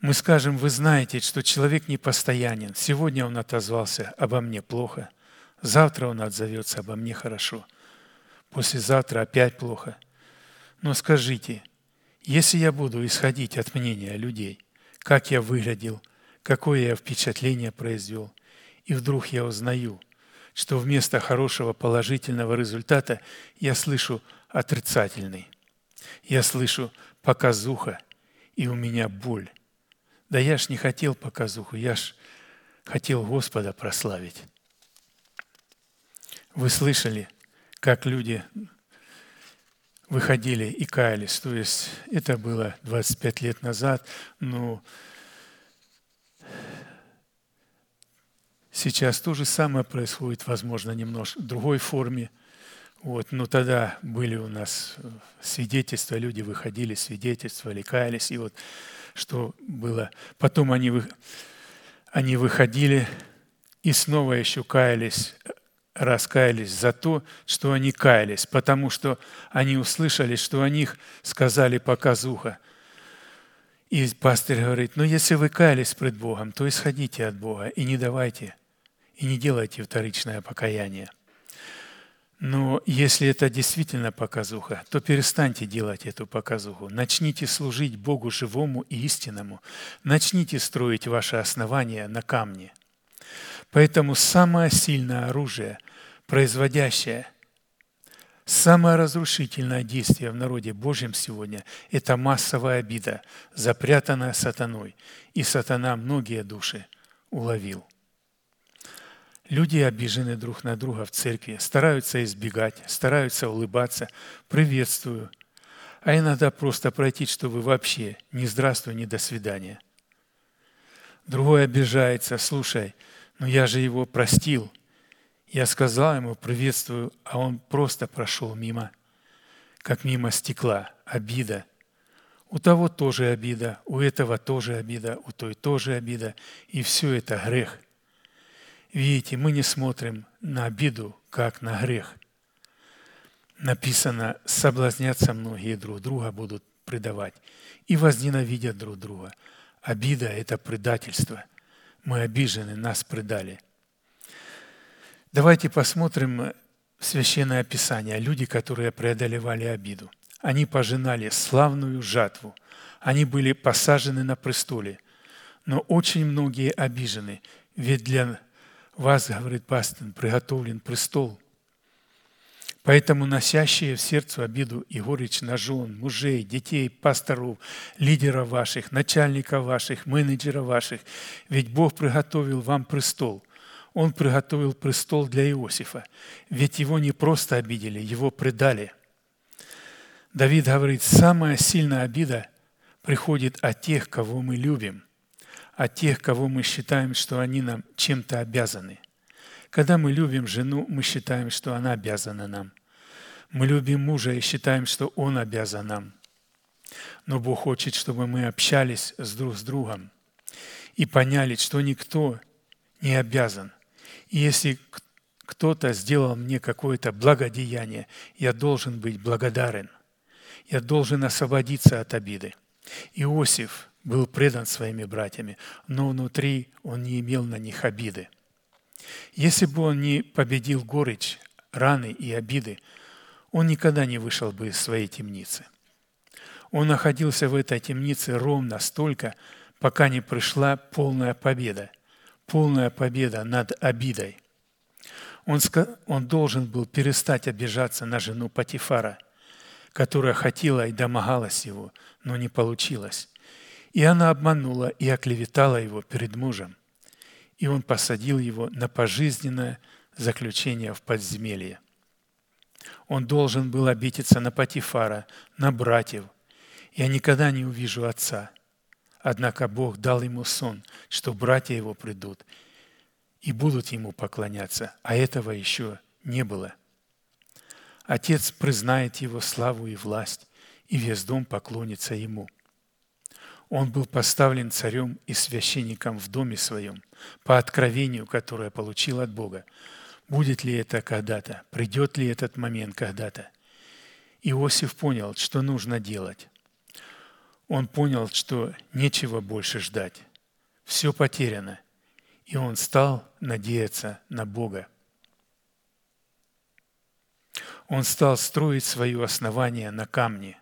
Мы скажем, вы знаете, что человек непостоянен. Сегодня он отозвался обо мне плохо, завтра он отзовется обо мне хорошо, послезавтра опять плохо – но скажите, если я буду исходить от мнения людей, как я выглядел, какое я впечатление произвел, и вдруг я узнаю, что вместо хорошего положительного результата я слышу отрицательный. Я слышу показуха, и у меня боль. Да я ж не хотел показуху, я ж хотел Господа прославить. Вы слышали, как люди выходили и каялись. То есть это было 25 лет назад, но сейчас то же самое происходит, возможно, немножко в другой форме. Вот, но тогда были у нас свидетельства, люди выходили, свидетельствовали, каялись, и вот что было. Потом они, вы, они выходили и снова еще каялись раскаялись за то, что они каялись, потому что они услышали, что о них сказали показуха. И пастор говорит, ну если вы каялись пред Богом, то исходите от Бога и не давайте, и не делайте вторичное покаяние. Но если это действительно показуха, то перестаньте делать эту показуху. Начните служить Богу живому и истинному. Начните строить ваше основание на камне – Поэтому самое сильное оружие, производящее самое разрушительное действие в народе Божьем сегодня – это массовая обида, запрятанная сатаной. И сатана многие души уловил. Люди обижены друг на друга в церкви, стараются избегать, стараются улыбаться, приветствую, а иногда просто пройти, чтобы вообще ни здравствуй, ни до свидания. Другой обижается, слушай – но я же его простил. Я сказал ему приветствую, а он просто прошел мимо, как мимо стекла, обида. У того тоже обида, у этого тоже обида, у той тоже обида, и все это грех. Видите, мы не смотрим на обиду, как на грех. Написано, соблазняться многие друг друга будут предавать и возненавидят друг друга. Обида – это предательство – мы обижены, нас предали. Давайте посмотрим Священное Писание. Люди, которые преодолевали обиду. Они пожинали славную жатву. Они были посажены на престоле. Но очень многие обижены, ведь для вас, говорит пастырь, приготовлен престол. Поэтому носящие в сердце обиду и горечь на жен, мужей, детей, пасторов, лидеров ваших, начальников ваших, менеджеров ваших, ведь Бог приготовил вам престол. Он приготовил престол для Иосифа, ведь его не просто обидели, его предали. Давид говорит, самая сильная обида приходит от тех, кого мы любим, от тех, кого мы считаем, что они нам чем-то обязаны – когда мы любим жену, мы считаем, что она обязана нам. Мы любим мужа и считаем, что он обязан нам. Но Бог хочет, чтобы мы общались с друг с другом и поняли, что никто не обязан. И если кто-то сделал мне какое-то благодеяние, я должен быть благодарен. Я должен освободиться от обиды. Иосиф был предан своими братьями, но внутри он не имел на них обиды. Если бы он не победил горечь, раны и обиды, он никогда не вышел бы из своей темницы. Он находился в этой темнице ровно столько, пока не пришла полная победа, полная победа над обидой. Он, он должен был перестать обижаться на жену Патифара, которая хотела и домогалась его, но не получилось. И она обманула и оклеветала его перед мужем и он посадил его на пожизненное заключение в подземелье. Он должен был обидеться на Патифара, на братьев. «Я никогда не увижу отца». Однако Бог дал ему сон, что братья его придут и будут ему поклоняться, а этого еще не было. Отец признает его славу и власть, и весь дом поклонится ему – он был поставлен царем и священником в доме своем по откровению, которое получил от Бога. Будет ли это когда-то? Придет ли этот момент когда-то? Иосиф понял, что нужно делать. Он понял, что нечего больше ждать. Все потеряно. И он стал надеяться на Бога. Он стал строить свое основание на камне –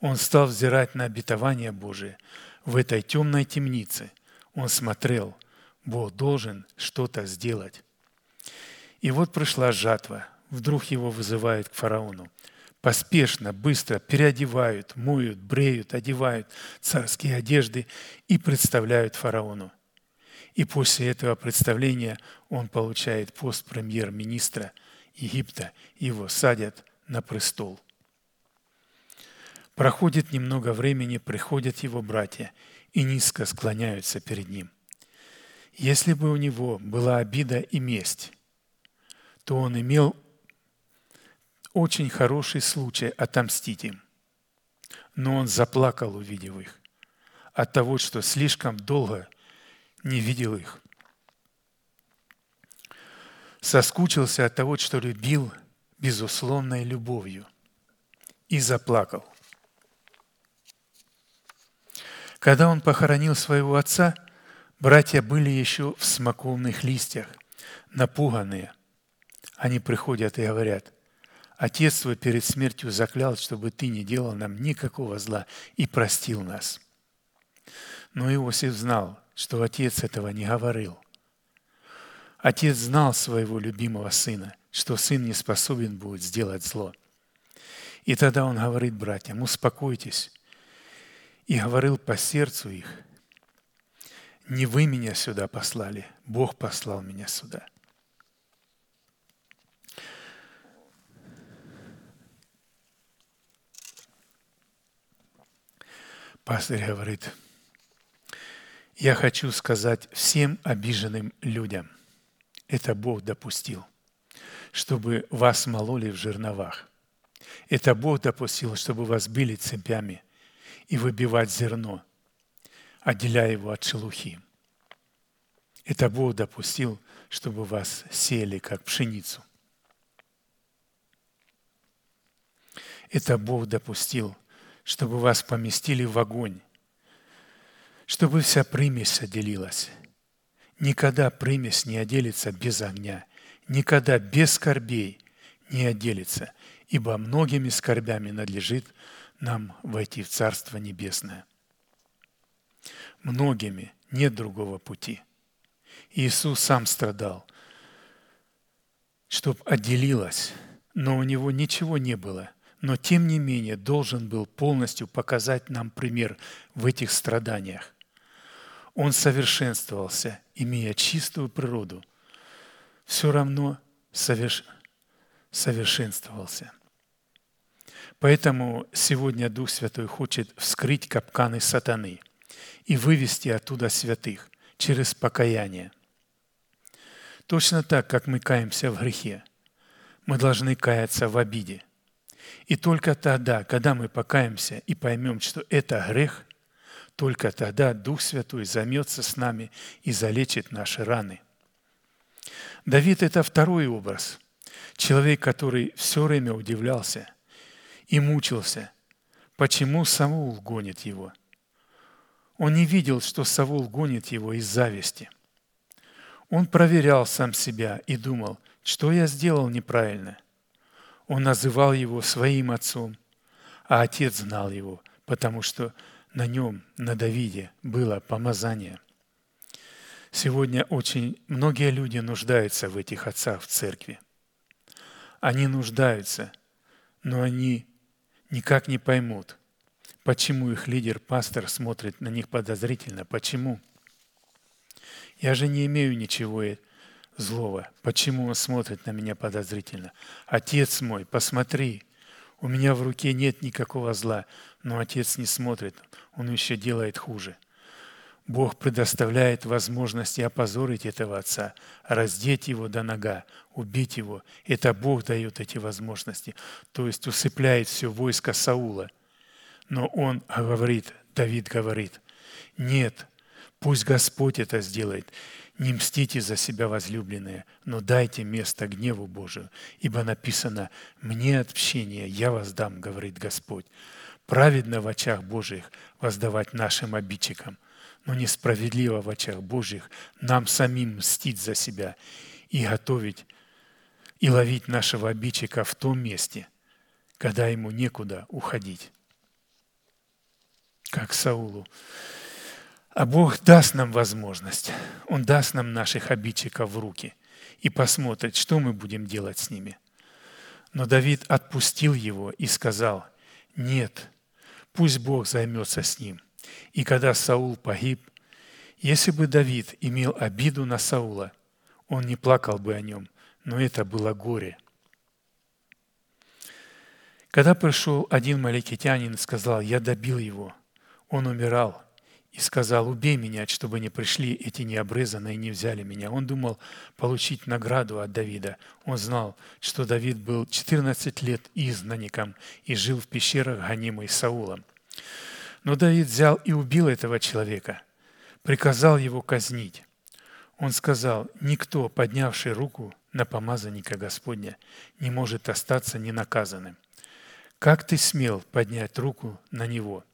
он стал взирать на обетование Божие в этой темной темнице. Он смотрел, Бог должен что-то сделать. И вот пришла жатва. Вдруг его вызывают к фараону. Поспешно, быстро переодевают, моют, бреют, одевают царские одежды и представляют фараону. И после этого представления он получает пост премьер-министра Египта. Его садят на престол – Проходит немного времени, приходят его братья и низко склоняются перед ним. Если бы у него была обида и месть, то он имел очень хороший случай отомстить им. Но он заплакал, увидев их, от того, что слишком долго не видел их. Соскучился от того, что любил безусловной любовью и заплакал – когда он похоронил своего отца, братья были еще в смоковных листьях, напуганные. Они приходят и говорят, «Отец твой перед смертью заклял, чтобы ты не делал нам никакого зла и простил нас». Но Иосиф знал, что отец этого не говорил. Отец знал своего любимого сына, что сын не способен будет сделать зло. И тогда он говорит братьям, успокойтесь, и говорил по сердцу их, не вы меня сюда послали, Бог послал меня сюда. Пастырь говорит, я хочу сказать всем обиженным людям, это Бог допустил, чтобы вас мололи в жерновах. Это Бог допустил, чтобы вас били цепями – и выбивать зерно, отделяя его от шелухи. Это Бог допустил, чтобы вас сели, как пшеницу. Это Бог допустил, чтобы вас поместили в огонь, чтобы вся примесь отделилась. Никогда примесь не отделится без огня, никогда без скорбей не отделится, ибо многими скорбями надлежит нам войти в Царство Небесное. многими, нет другого пути. Иисус сам страдал, чтоб отделилось, но у него ничего не было. Но тем не менее должен был полностью показать нам пример в этих страданиях. Он совершенствовался, имея чистую природу. Все равно соверш... совершенствовался. Поэтому сегодня Дух Святой хочет вскрыть капканы сатаны и вывести оттуда святых через покаяние. Точно так, как мы каемся в грехе, мы должны каяться в обиде. И только тогда, когда мы покаемся и поймем, что это грех, только тогда Дух Святой займется с нами и залечит наши раны. Давид – это второй образ. Человек, который все время удивлялся и мучился, почему Саул гонит его. Он не видел, что Саул гонит его из зависти. Он проверял сам себя и думал, что я сделал неправильно. Он называл его своим отцом, а отец знал его, потому что на нем, на Давиде, было помазание. Сегодня очень многие люди нуждаются в этих отцах в церкви. Они нуждаются, но они никак не поймут, почему их лидер, пастор смотрит на них подозрительно. Почему? Я же не имею ничего злого. Почему он смотрит на меня подозрительно? Отец мой, посмотри, у меня в руке нет никакого зла, но отец не смотрит, он еще делает хуже. Бог предоставляет возможности опозорить этого отца, раздеть его до нога, убить его. Это Бог дает эти возможности, то есть усыпляет все войско Саула. Но он говорит, Давид говорит, нет, пусть Господь это сделает. Не мстите за себя, возлюбленные, но дайте место гневу Божию, ибо написано «Мне отпщение я воздам, говорит Господь». Праведно в очах Божьих воздавать нашим обидчикам, но несправедливо в очах Божьих нам самим мстить за себя и готовить и ловить нашего обидчика в том месте, когда ему некуда уходить. Как Саулу а Бог даст нам возможность. Он даст нам наших обидчиков в руки и посмотрит, что мы будем делать с ними. Но Давид отпустил его и сказал, нет, пусть Бог займется с ним. И когда Саул погиб, если бы Давид имел обиду на Саула, он не плакал бы о нем, но это было горе. Когда пришел один маликитянин и сказал, я добил его, он умирал – и сказал, убей меня, чтобы не пришли эти необрезанные и не взяли меня. Он думал получить награду от Давида. Он знал, что Давид был 14 лет изгнанником и жил в пещерах, гонимый Саулом. Но Давид взял и убил этого человека, приказал его казнить. Он сказал, никто, поднявший руку на помазанника Господня, не может остаться ненаказанным. Как ты смел поднять руку на него –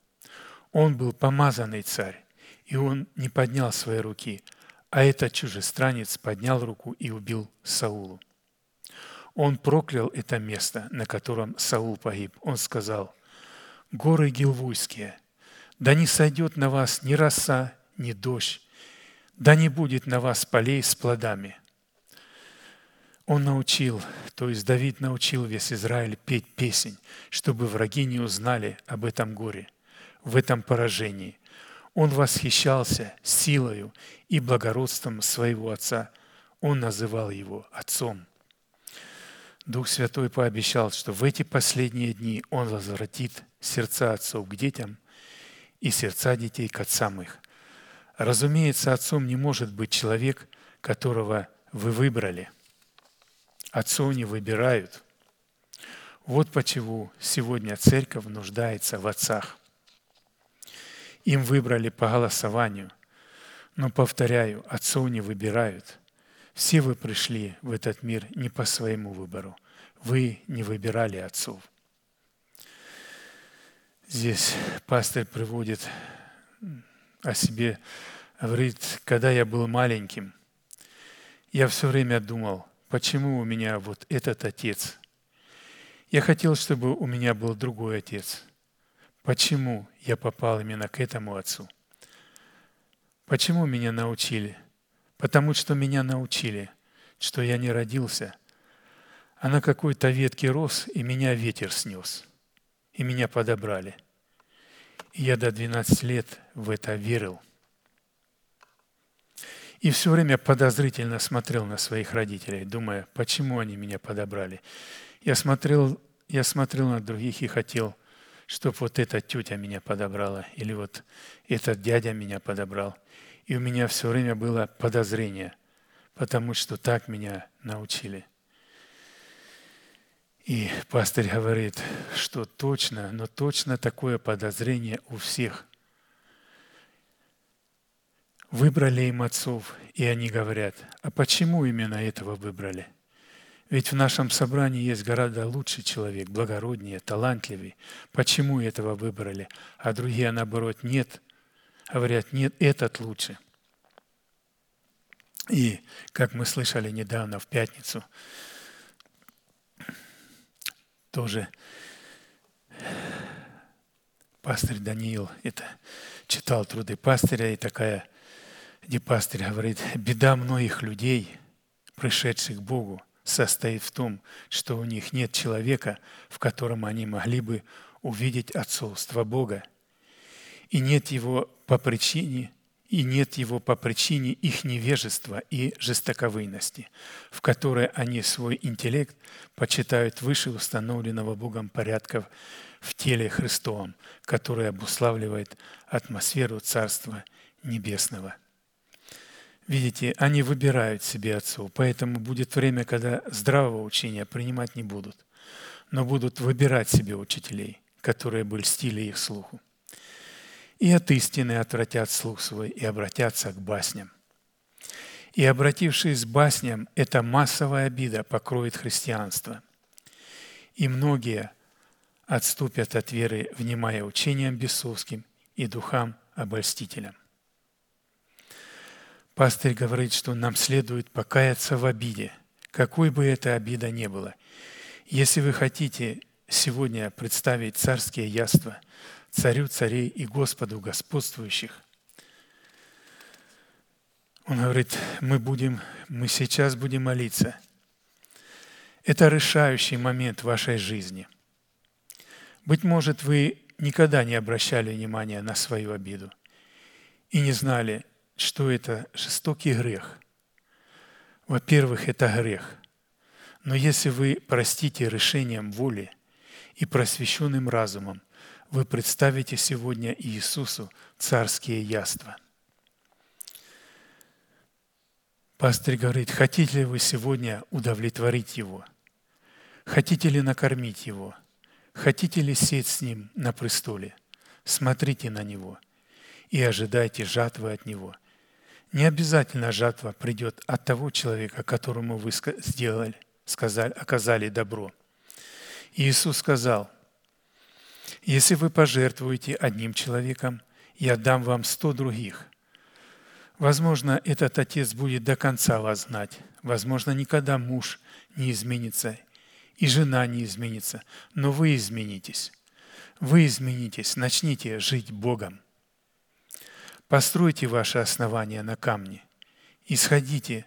он был помазанный царь, и он не поднял свои руки, а этот чужестранец поднял руку и убил Саулу. Он проклял это место, на котором Саул погиб. Он сказал, «Горы Гилвуйские, да не сойдет на вас ни роса, ни дождь, да не будет на вас полей с плодами». Он научил, то есть Давид научил весь Израиль петь песнь, чтобы враги не узнали об этом горе – в этом поражении. Он восхищался силою и благородством своего отца. Он называл его отцом. Дух Святой пообещал, что в эти последние дни Он возвратит сердца отцов к детям и сердца детей к отцам их. Разумеется, отцом не может быть человек, которого вы выбрали. Отцов не выбирают. Вот почему сегодня церковь нуждается в отцах – им выбрали по голосованию. Но, повторяю, отцов не выбирают. Все вы пришли в этот мир не по своему выбору. Вы не выбирали отцов. Здесь пастор приводит о себе, говорит, когда я был маленьким, я все время думал, почему у меня вот этот отец. Я хотел, чтобы у меня был другой отец – Почему я попал именно к этому отцу? Почему меня научили? Потому что меня научили, что я не родился, а на какой-то ветке рос, и меня ветер снес, и меня подобрали. И я до 12 лет в это верил. И все время подозрительно смотрел на своих родителей, думая, почему они меня подобрали. Я смотрел, я смотрел на других и хотел, чтобы вот эта тетя меня подобрала, или вот этот дядя меня подобрал. И у меня все время было подозрение, потому что так меня научили. И пастырь говорит, что точно, но точно такое подозрение у всех. Выбрали им отцов, и они говорят, а почему именно этого выбрали? Ведь в нашем собрании есть гораздо лучший человек, благороднее, талантливый. Почему этого выбрали? А другие, наоборот, нет. Говорят, нет, этот лучше. И, как мы слышали недавно, в пятницу, тоже пастырь Даниил это читал труды пастыря, и такая, где пастырь говорит, беда многих людей, пришедших к Богу, состоит в том, что у них нет человека, в котором они могли бы увидеть отцовство Бога. И нет его по причине, и нет его по причине их невежества и жестоковыйности, в которой они свой интеллект почитают выше установленного Богом порядков в теле Христовом, который обуславливает атмосферу Царства Небесного – Видите, они выбирают себе отцов, поэтому будет время, когда здравого учения принимать не будут, но будут выбирать себе учителей, которые бы льстили их слуху. И от истины отвратят слух свой и обратятся к басням. И обратившись к басням, эта массовая обида покроет христианство. И многие отступят от веры, внимая учениям бесовским и духам обольстителям. Пастырь говорит, что нам следует покаяться в обиде, какой бы это обида ни была. Если вы хотите сегодня представить царские яства царю царей и Господу господствующих, он говорит, мы, будем, мы сейчас будем молиться. Это решающий момент вашей жизни. Быть может, вы никогда не обращали внимания на свою обиду и не знали, что это жестокий грех. Во-первых, это грех. Но если вы простите решением воли и просвещенным разумом, вы представите сегодня Иисусу царские яства. Пастырь говорит, хотите ли вы сегодня удовлетворить Его? Хотите ли накормить Его? Хотите ли сесть с Ним на престоле? Смотрите на Него и ожидайте жатвы от Него – не обязательно жатва придет от того человека, которому вы сделали, сказали, оказали добро. Иисус сказал, если вы пожертвуете одним человеком, я дам вам сто других. Возможно, этот отец будет до конца вас знать. Возможно, никогда муж не изменится и жена не изменится, но вы изменитесь. Вы изменитесь, начните жить Богом. Постройте ваше основание на камне. Исходите.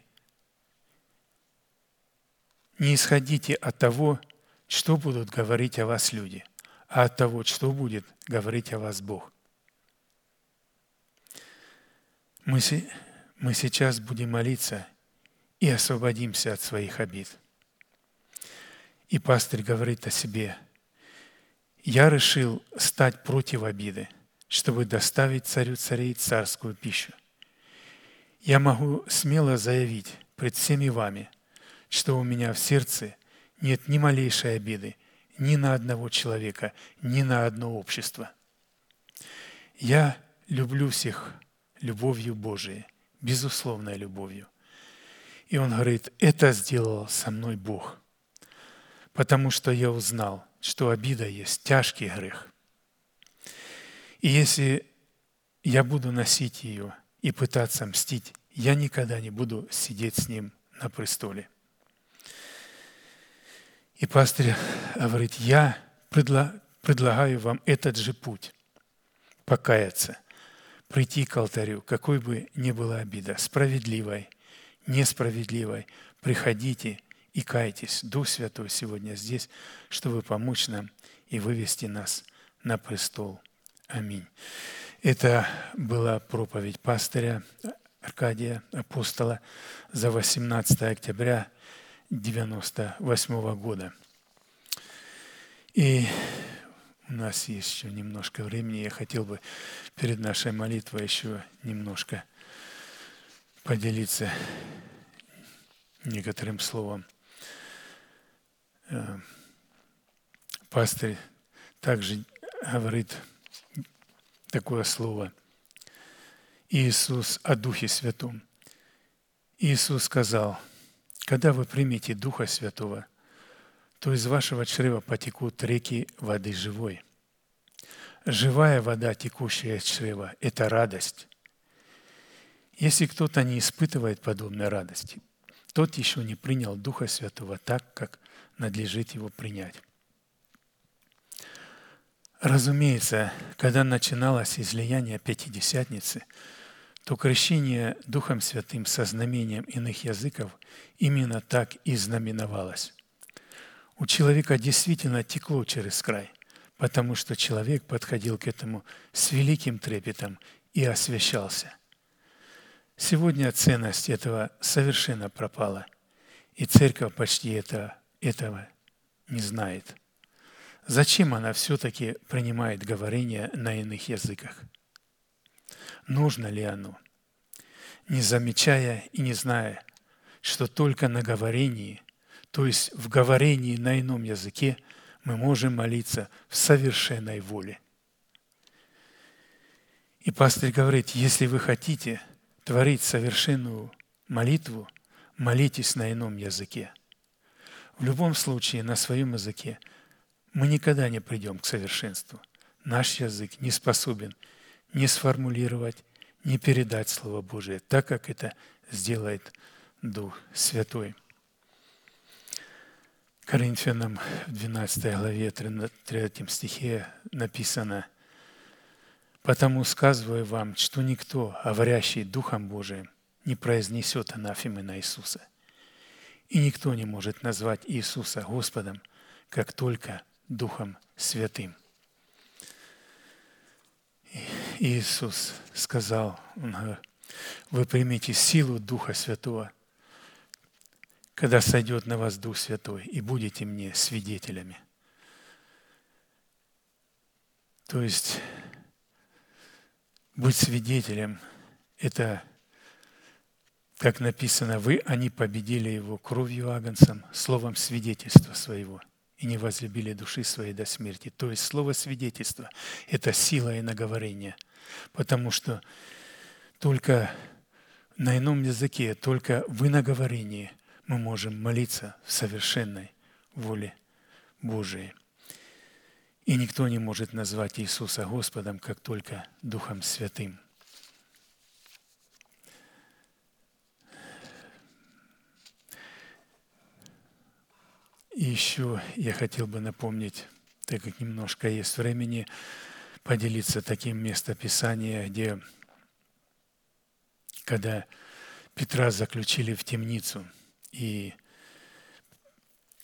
Не исходите от того, что будут говорить о вас люди, а от того, что будет говорить о вас Бог. Мы, мы сейчас будем молиться и освободимся от своих обид. И пастырь говорит о себе. Я решил стать против обиды – чтобы доставить царю царей царскую пищу. Я могу смело заявить пред всеми вами, что у меня в сердце нет ни малейшей обиды ни на одного человека, ни на одно общество. Я люблю всех любовью Божией, безусловной любовью. И он говорит, это сделал со мной Бог, потому что я узнал, что обида есть тяжкий грех – и если я буду носить ее и пытаться мстить, я никогда не буду сидеть с ним на престоле. И пастырь говорит, я предлагаю вам этот же путь – покаяться, прийти к алтарю, какой бы ни была обида, справедливой, несправедливой, приходите и кайтесь. Дух Святой сегодня здесь, чтобы помочь нам и вывести нас на престол. Аминь. Это была проповедь пастыря Аркадия, апостола, за 18 октября 1998 года. И у нас есть еще немножко времени. Я хотел бы перед нашей молитвой еще немножко поделиться некоторым словом. Э, Пастырь также говорит такое слово. Иисус о Духе Святом. Иисус сказал, когда вы примете Духа Святого, то из вашего чрева потекут реки воды живой. Живая вода, текущая из чрева, – это радость. Если кто-то не испытывает подобной радости, тот еще не принял Духа Святого так, как надлежит его принять. Разумеется, когда начиналось излияние Пятидесятницы, то крещение Духом Святым со знамением иных языков именно так и знаменовалось. У человека действительно текло через край, потому что человек подходил к этому с великим трепетом и освящался. Сегодня ценность этого совершенно пропала, и церковь почти это, этого не знает. Зачем она все-таки принимает говорение на иных языках? Нужно ли оно? Не замечая и не зная, что только на говорении – то есть в говорении на ином языке мы можем молиться в совершенной воле. И пастырь говорит, если вы хотите творить совершенную молитву, молитесь на ином языке. В любом случае, на своем языке мы никогда не придем к совершенству. Наш язык не способен не сформулировать, не передать Слово Божие, так как это сделает Дух Святой. Коринфянам в 12 главе 3 стихе написано «Потому сказываю вам, что никто, говорящий Духом Божиим, не произнесет анафемы на Иисуса. И никто не может назвать Иисуса Господом, как только Духом Святым». Иисус сказал, вы примите силу Духа Святого – когда сойдет на вас Дух Святой, и будете мне свидетелями. То есть быть свидетелем – это, как написано, вы, они победили его кровью агнцем, словом свидетельства своего, и не возлюбили души своей до смерти. То есть слово свидетельства – это сила и наговорение, потому что только на ином языке, только в иноговорении – мы можем молиться в совершенной воле Божией. И никто не может назвать Иисуса Господом, как только Духом Святым. И еще я хотел бы напомнить, так как немножко есть времени, поделиться таким местописанием, где, когда Петра заключили в темницу – и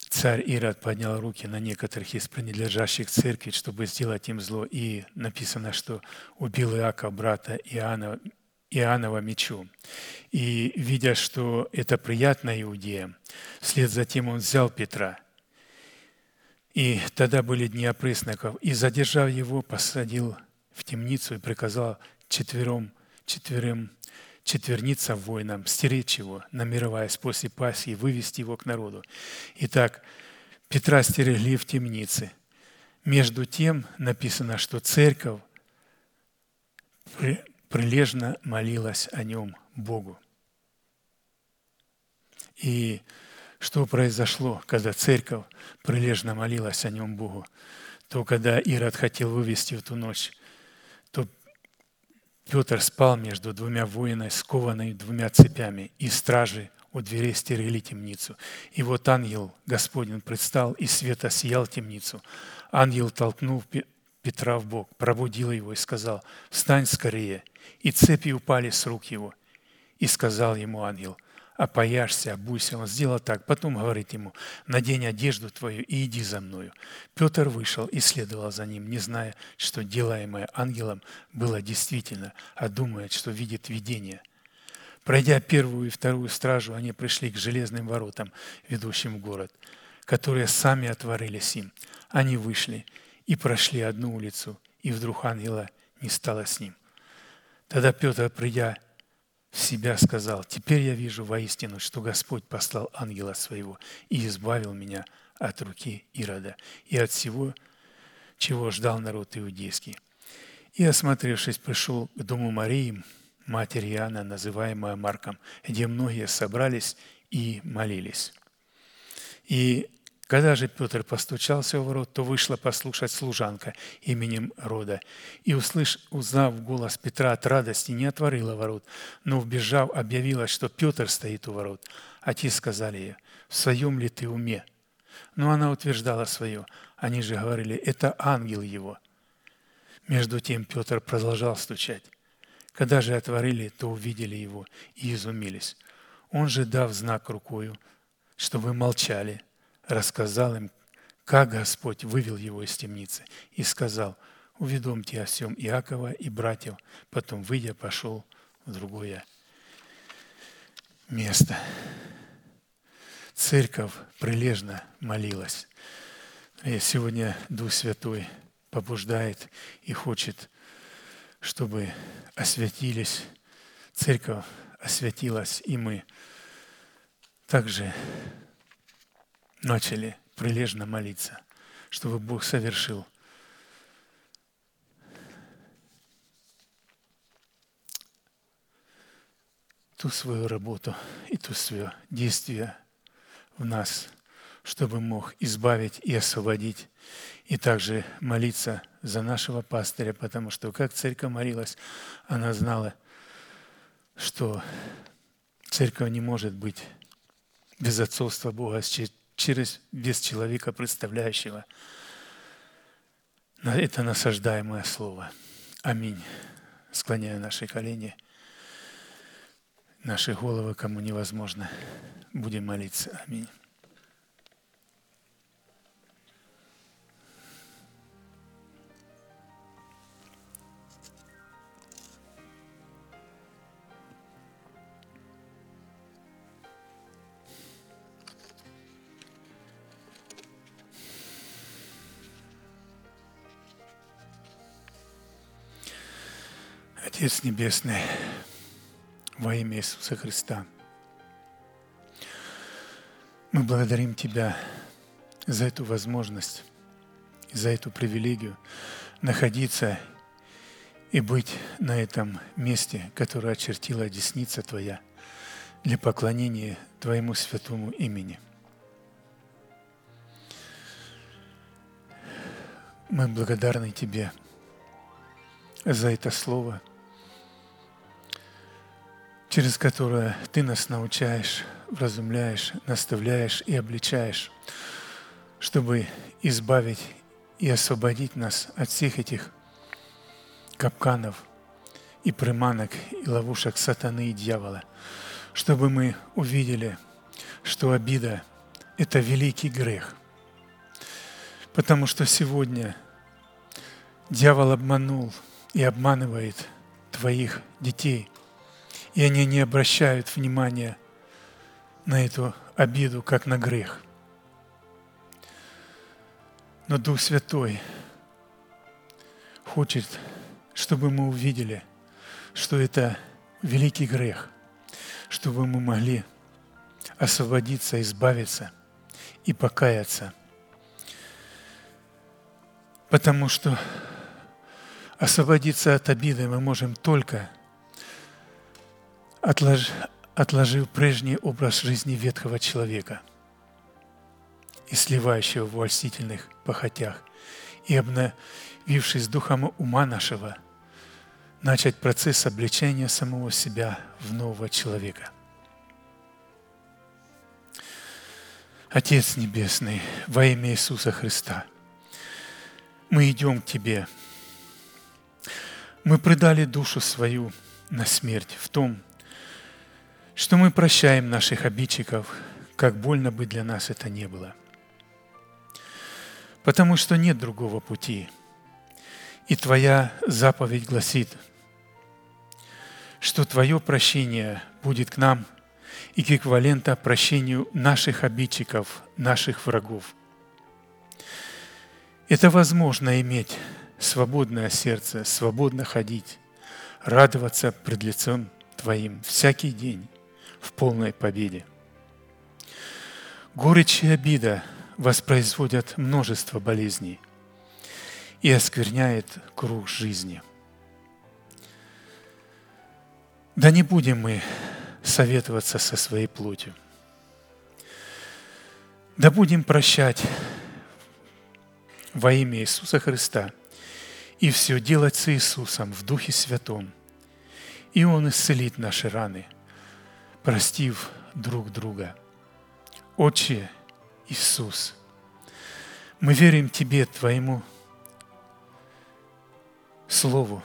царь Ирод поднял руки на некоторых из принадлежащих церкви, чтобы сделать им зло. И написано, что убил Иаков брата Иоанна, Иоаннова мечом. И видя, что это приятно иудеям, вслед за тем он взял Петра. И тогда были дни опресноков. И, задержав его, посадил в темницу и приказал четвером, четверым четверниться воинам, стеречь его, намереваясь после Пасхи вывести его к народу. Итак, Петра стерегли в темнице. Между тем написано, что церковь прилежно молилась о нем Богу. И что произошло, когда церковь прилежно молилась о нем Богу? То, когда Ирод хотел вывести в ту ночь Петр спал между двумя воинами, скованными двумя цепями, и стражи у дверей стерегли темницу. И вот ангел Господень предстал, и света сиял темницу. Ангел толкнул Петра в бок, пробудил его и сказал, «Встань скорее!» и цепи упали с рук его. И сказал ему ангел, опояшься, обуйся. Он сделал так. Потом говорит ему, надень одежду твою и иди за мною. Петр вышел и следовал за ним, не зная, что делаемое ангелом было действительно, а думая, что видит видение. Пройдя первую и вторую стражу, они пришли к железным воротам, ведущим в город, которые сами отворились им. Они вышли и прошли одну улицу, и вдруг ангела не стало с ним. Тогда Петр, придя себя, сказал, «Теперь я вижу воистину, что Господь послал ангела своего и избавил меня от руки Ирода и от всего, чего ждал народ иудейский». И, осмотревшись, пришел к дому Марии, матери Иоанна, называемая Марком, где многие собрались и молились. И когда же Петр постучался в ворот, то вышла послушать служанка именем Рода. И, услыш, узнав голос Петра от радости, не отворила ворот, но, вбежав, объявила, что Петр стоит у ворот. А те сказали ей, «В своем ли ты уме?» Но она утверждала свое. Они же говорили, «Это ангел его». Между тем Петр продолжал стучать. Когда же отворили, то увидели его и изумились. Он же, дав знак рукою, чтобы молчали, рассказал им, как Господь вывел его из темницы, и сказал, уведомьте о всем Иакова и братьев. Потом, выйдя, пошел в другое место. Церковь прилежно молилась. И сегодня Дух Святой побуждает и хочет, чтобы осветились, церковь осветилась, и мы также начали прилежно молиться, чтобы Бог совершил. Ту свою работу и ту свое действие в нас, чтобы мог избавить и освободить, и также молиться за нашего пастыря, потому что как церковь молилась, она знала, что церковь не может быть без отцовства Бога через без человека, представляющего это насаждаемое слово. Аминь. Склоняя наши колени, наши головы, кому невозможно, будем молиться. Аминь. Отец Небесный, во имя Иисуса Христа, мы благодарим Тебя за эту возможность, за эту привилегию находиться и быть на этом месте, которое очертила десница Твоя для поклонения Твоему святому имени. Мы благодарны Тебе за это слово – через которое Ты нас научаешь, вразумляешь, наставляешь и обличаешь, чтобы избавить и освободить нас от всех этих капканов и приманок и ловушек сатаны и дьявола, чтобы мы увидели, что обида – это великий грех. Потому что сегодня дьявол обманул и обманывает твоих детей – и они не обращают внимания на эту обиду, как на грех. Но Дух Святой хочет, чтобы мы увидели, что это великий грех, чтобы мы могли освободиться, избавиться и покаяться. Потому что освободиться от обиды мы можем только – отлож, отложив прежний образ жизни ветхого человека и сливающего в вольстительных похотях, и обновившись духом ума нашего, начать процесс обличения самого себя в нового человека. Отец Небесный, во имя Иисуса Христа, мы идем к Тебе. Мы предали душу свою на смерть в том, что мы прощаем наших обидчиков, как больно бы для нас это не было. Потому что нет другого пути. И Твоя заповедь гласит, что Твое прощение будет к нам эквивалента прощению наших обидчиков, наших врагов. Это возможно иметь свободное сердце, свободно ходить, радоваться пред лицом Твоим всякий день в полной победе. Горечь и обида воспроизводят множество болезней и оскверняет круг жизни. Да не будем мы советоваться со своей плотью. Да будем прощать во имя Иисуса Христа и все делать с Иисусом в Духе Святом. И Он исцелит наши раны, простив друг друга. Отче Иисус, мы верим Тебе, Твоему Слову,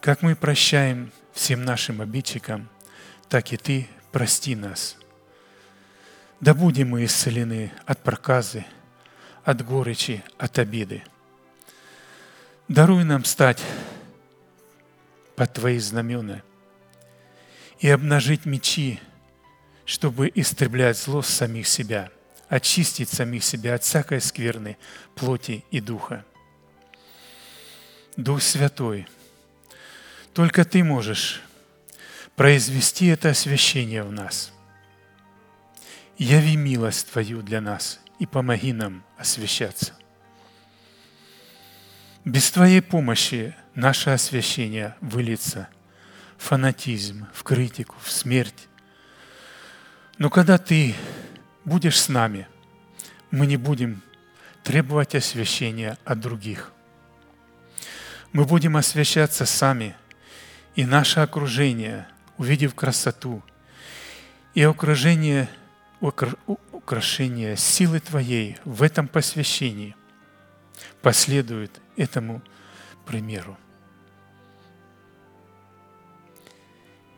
как мы прощаем всем нашим обидчикам, так и Ты прости нас. Да будем мы исцелены от проказы, от горечи, от обиды. Даруй нам стать под Твои знамена и обнажить мечи, чтобы истреблять зло с самих себя, очистить самих себя от всякой скверны плоти и духа. Дух Святой, только Ты можешь произвести это освящение в нас. Яви милость Твою для нас и помоги нам освящаться. Без Твоей помощи наше освящение выльется фанатизм, в критику, в смерть. Но когда Ты будешь с нами, мы не будем требовать освящения от других. Мы будем освящаться сами, и наше окружение, увидев красоту и окружение, украшение силы Твоей в этом посвящении, последует этому примеру.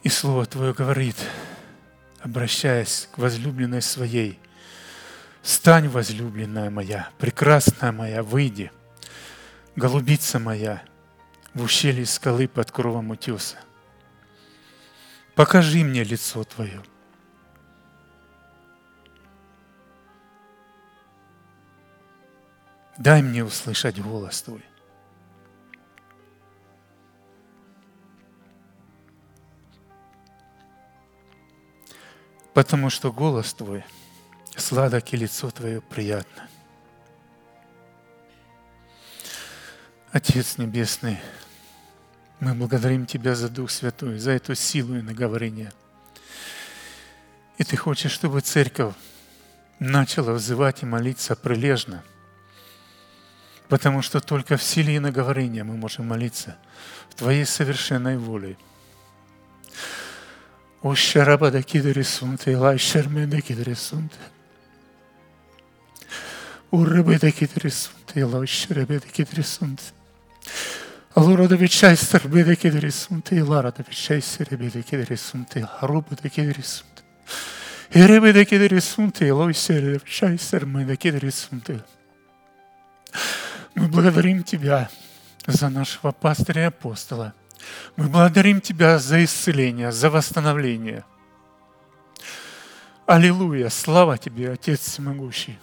И Слово Твое говорит, обращаясь к возлюбленной своей, «Стань, возлюбленная моя, прекрасная моя, выйди, голубица моя, в ущелье скалы под кровом утеса. Покажи мне лицо Твое». Дай мне услышать голос Твой. Потому что голос Твой сладок и лицо Твое приятно. Отец Небесный, мы благодарим Тебя за Дух Святой, за эту силу и наговорение. И Ты хочешь, чтобы церковь начала взывать и молиться прилежно – Потому что только в силе и наговорения мы можем молиться в Твоей совершенной воле. О шарабада кидрисунте, лай шерменда кидрисунте. Урабеда кидрисунте, лай шерабеда кидрисунте. Allora dove c'è il serbede che risunte, e lara dove c'è il serbede che risunte, haruba da che risunte. E rebede che risunte, e loi sere dove c'è il serbede che risunte. Мы благодарим Тебя за нашего пастыря и апостола. Мы благодарим Тебя за исцеление, за восстановление. Аллилуйя! Слава Тебе, Отец Всемогущий!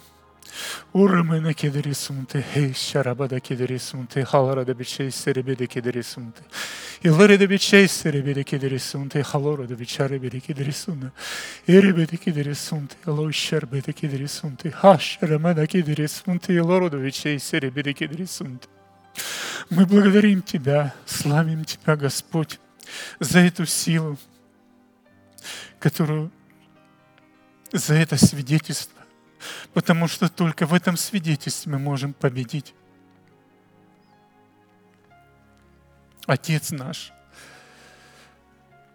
Урмена кедери сунте, хей шарабада кедери сунте, халара да бичей серебеде кедери сунте. Иларе да бичей серебеде кедери сунте, халора да бичаре беде кедери сунте. Еребеде кедери сунте, лой шарбеде кедери сунте, хаш рамада кедери сунте, илоро да бичей серебеде кедери сунте. Мы благодарим Тебя, славим Тебя, Господь, за эту силу, которую, за это свидетельство, потому что только в этом свидетельстве мы можем победить. Отец наш,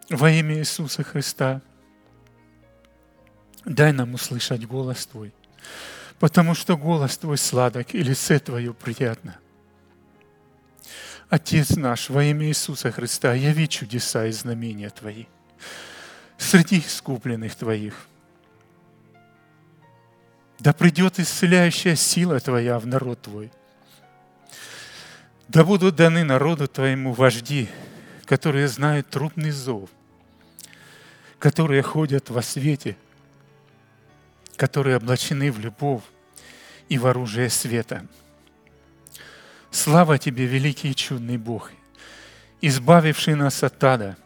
во имя Иисуса Христа, дай нам услышать голос Твой, потому что голос Твой сладок и лице Твое приятно. Отец наш, во имя Иисуса Христа, яви чудеса и знамения Твои среди искупленных Твоих. Да придет исцеляющая сила Твоя в народ Твой. Да будут даны народу Твоему вожди, которые знают трубный зов, которые ходят во свете, которые облачены в любовь и в оружие света. Слава Тебе, великий и чудный Бог, избавивший нас от ада,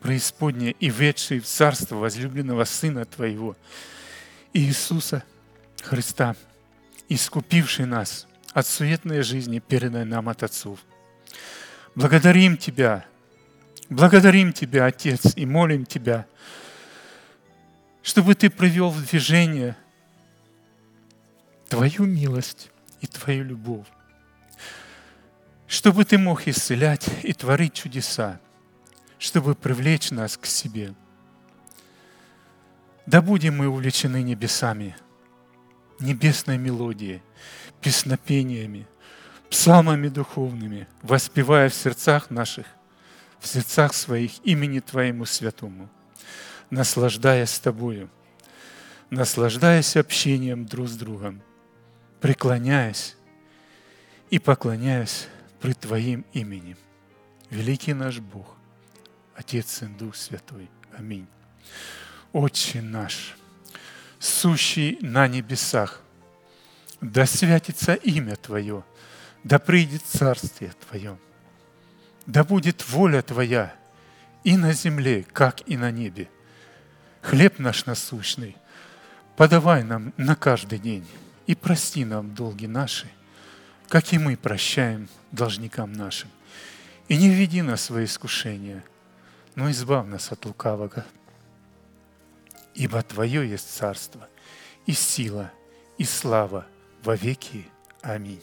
преисподнее и ведший в царство возлюбленного Сына Твоего, Иисуса Христа, искупивший нас от суетной жизни, переданной нам от отцов. Благодарим Тебя, благодарим Тебя, Отец, и молим Тебя, чтобы Ты привел в движение Твою милость и Твою любовь, чтобы Ты мог исцелять и творить чудеса, чтобы привлечь нас к себе. Да будем мы увлечены небесами, небесной мелодией, песнопениями, псалмами духовными, воспевая в сердцах наших, в сердцах своих имени Твоему святому, наслаждаясь Тобою, наслаждаясь общением друг с другом, преклоняясь и поклоняясь пред Твоим именем. Великий наш Бог, Отец, Сын, Дух Святой. Аминь. Отче наш, сущий на небесах, да святится имя Твое, да придет Царствие Твое, да будет воля Твоя и на земле, как и на небе. Хлеб наш насущный подавай нам на каждый день и прости нам долги наши, как и мы прощаем должникам нашим. И не введи нас в свои искушения, но избавь нас от лукавого. Ибо Твое есть царство, и сила, и слава во веки. Аминь.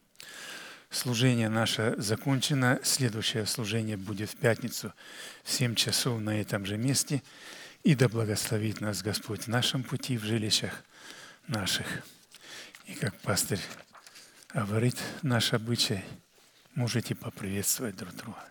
Служение наше закончено. Следующее служение будет в пятницу в 7 часов на этом же месте. И да благословит нас Господь в нашем пути, в жилищах наших. И как пастырь говорит наш обычай, можете поприветствовать друг друга.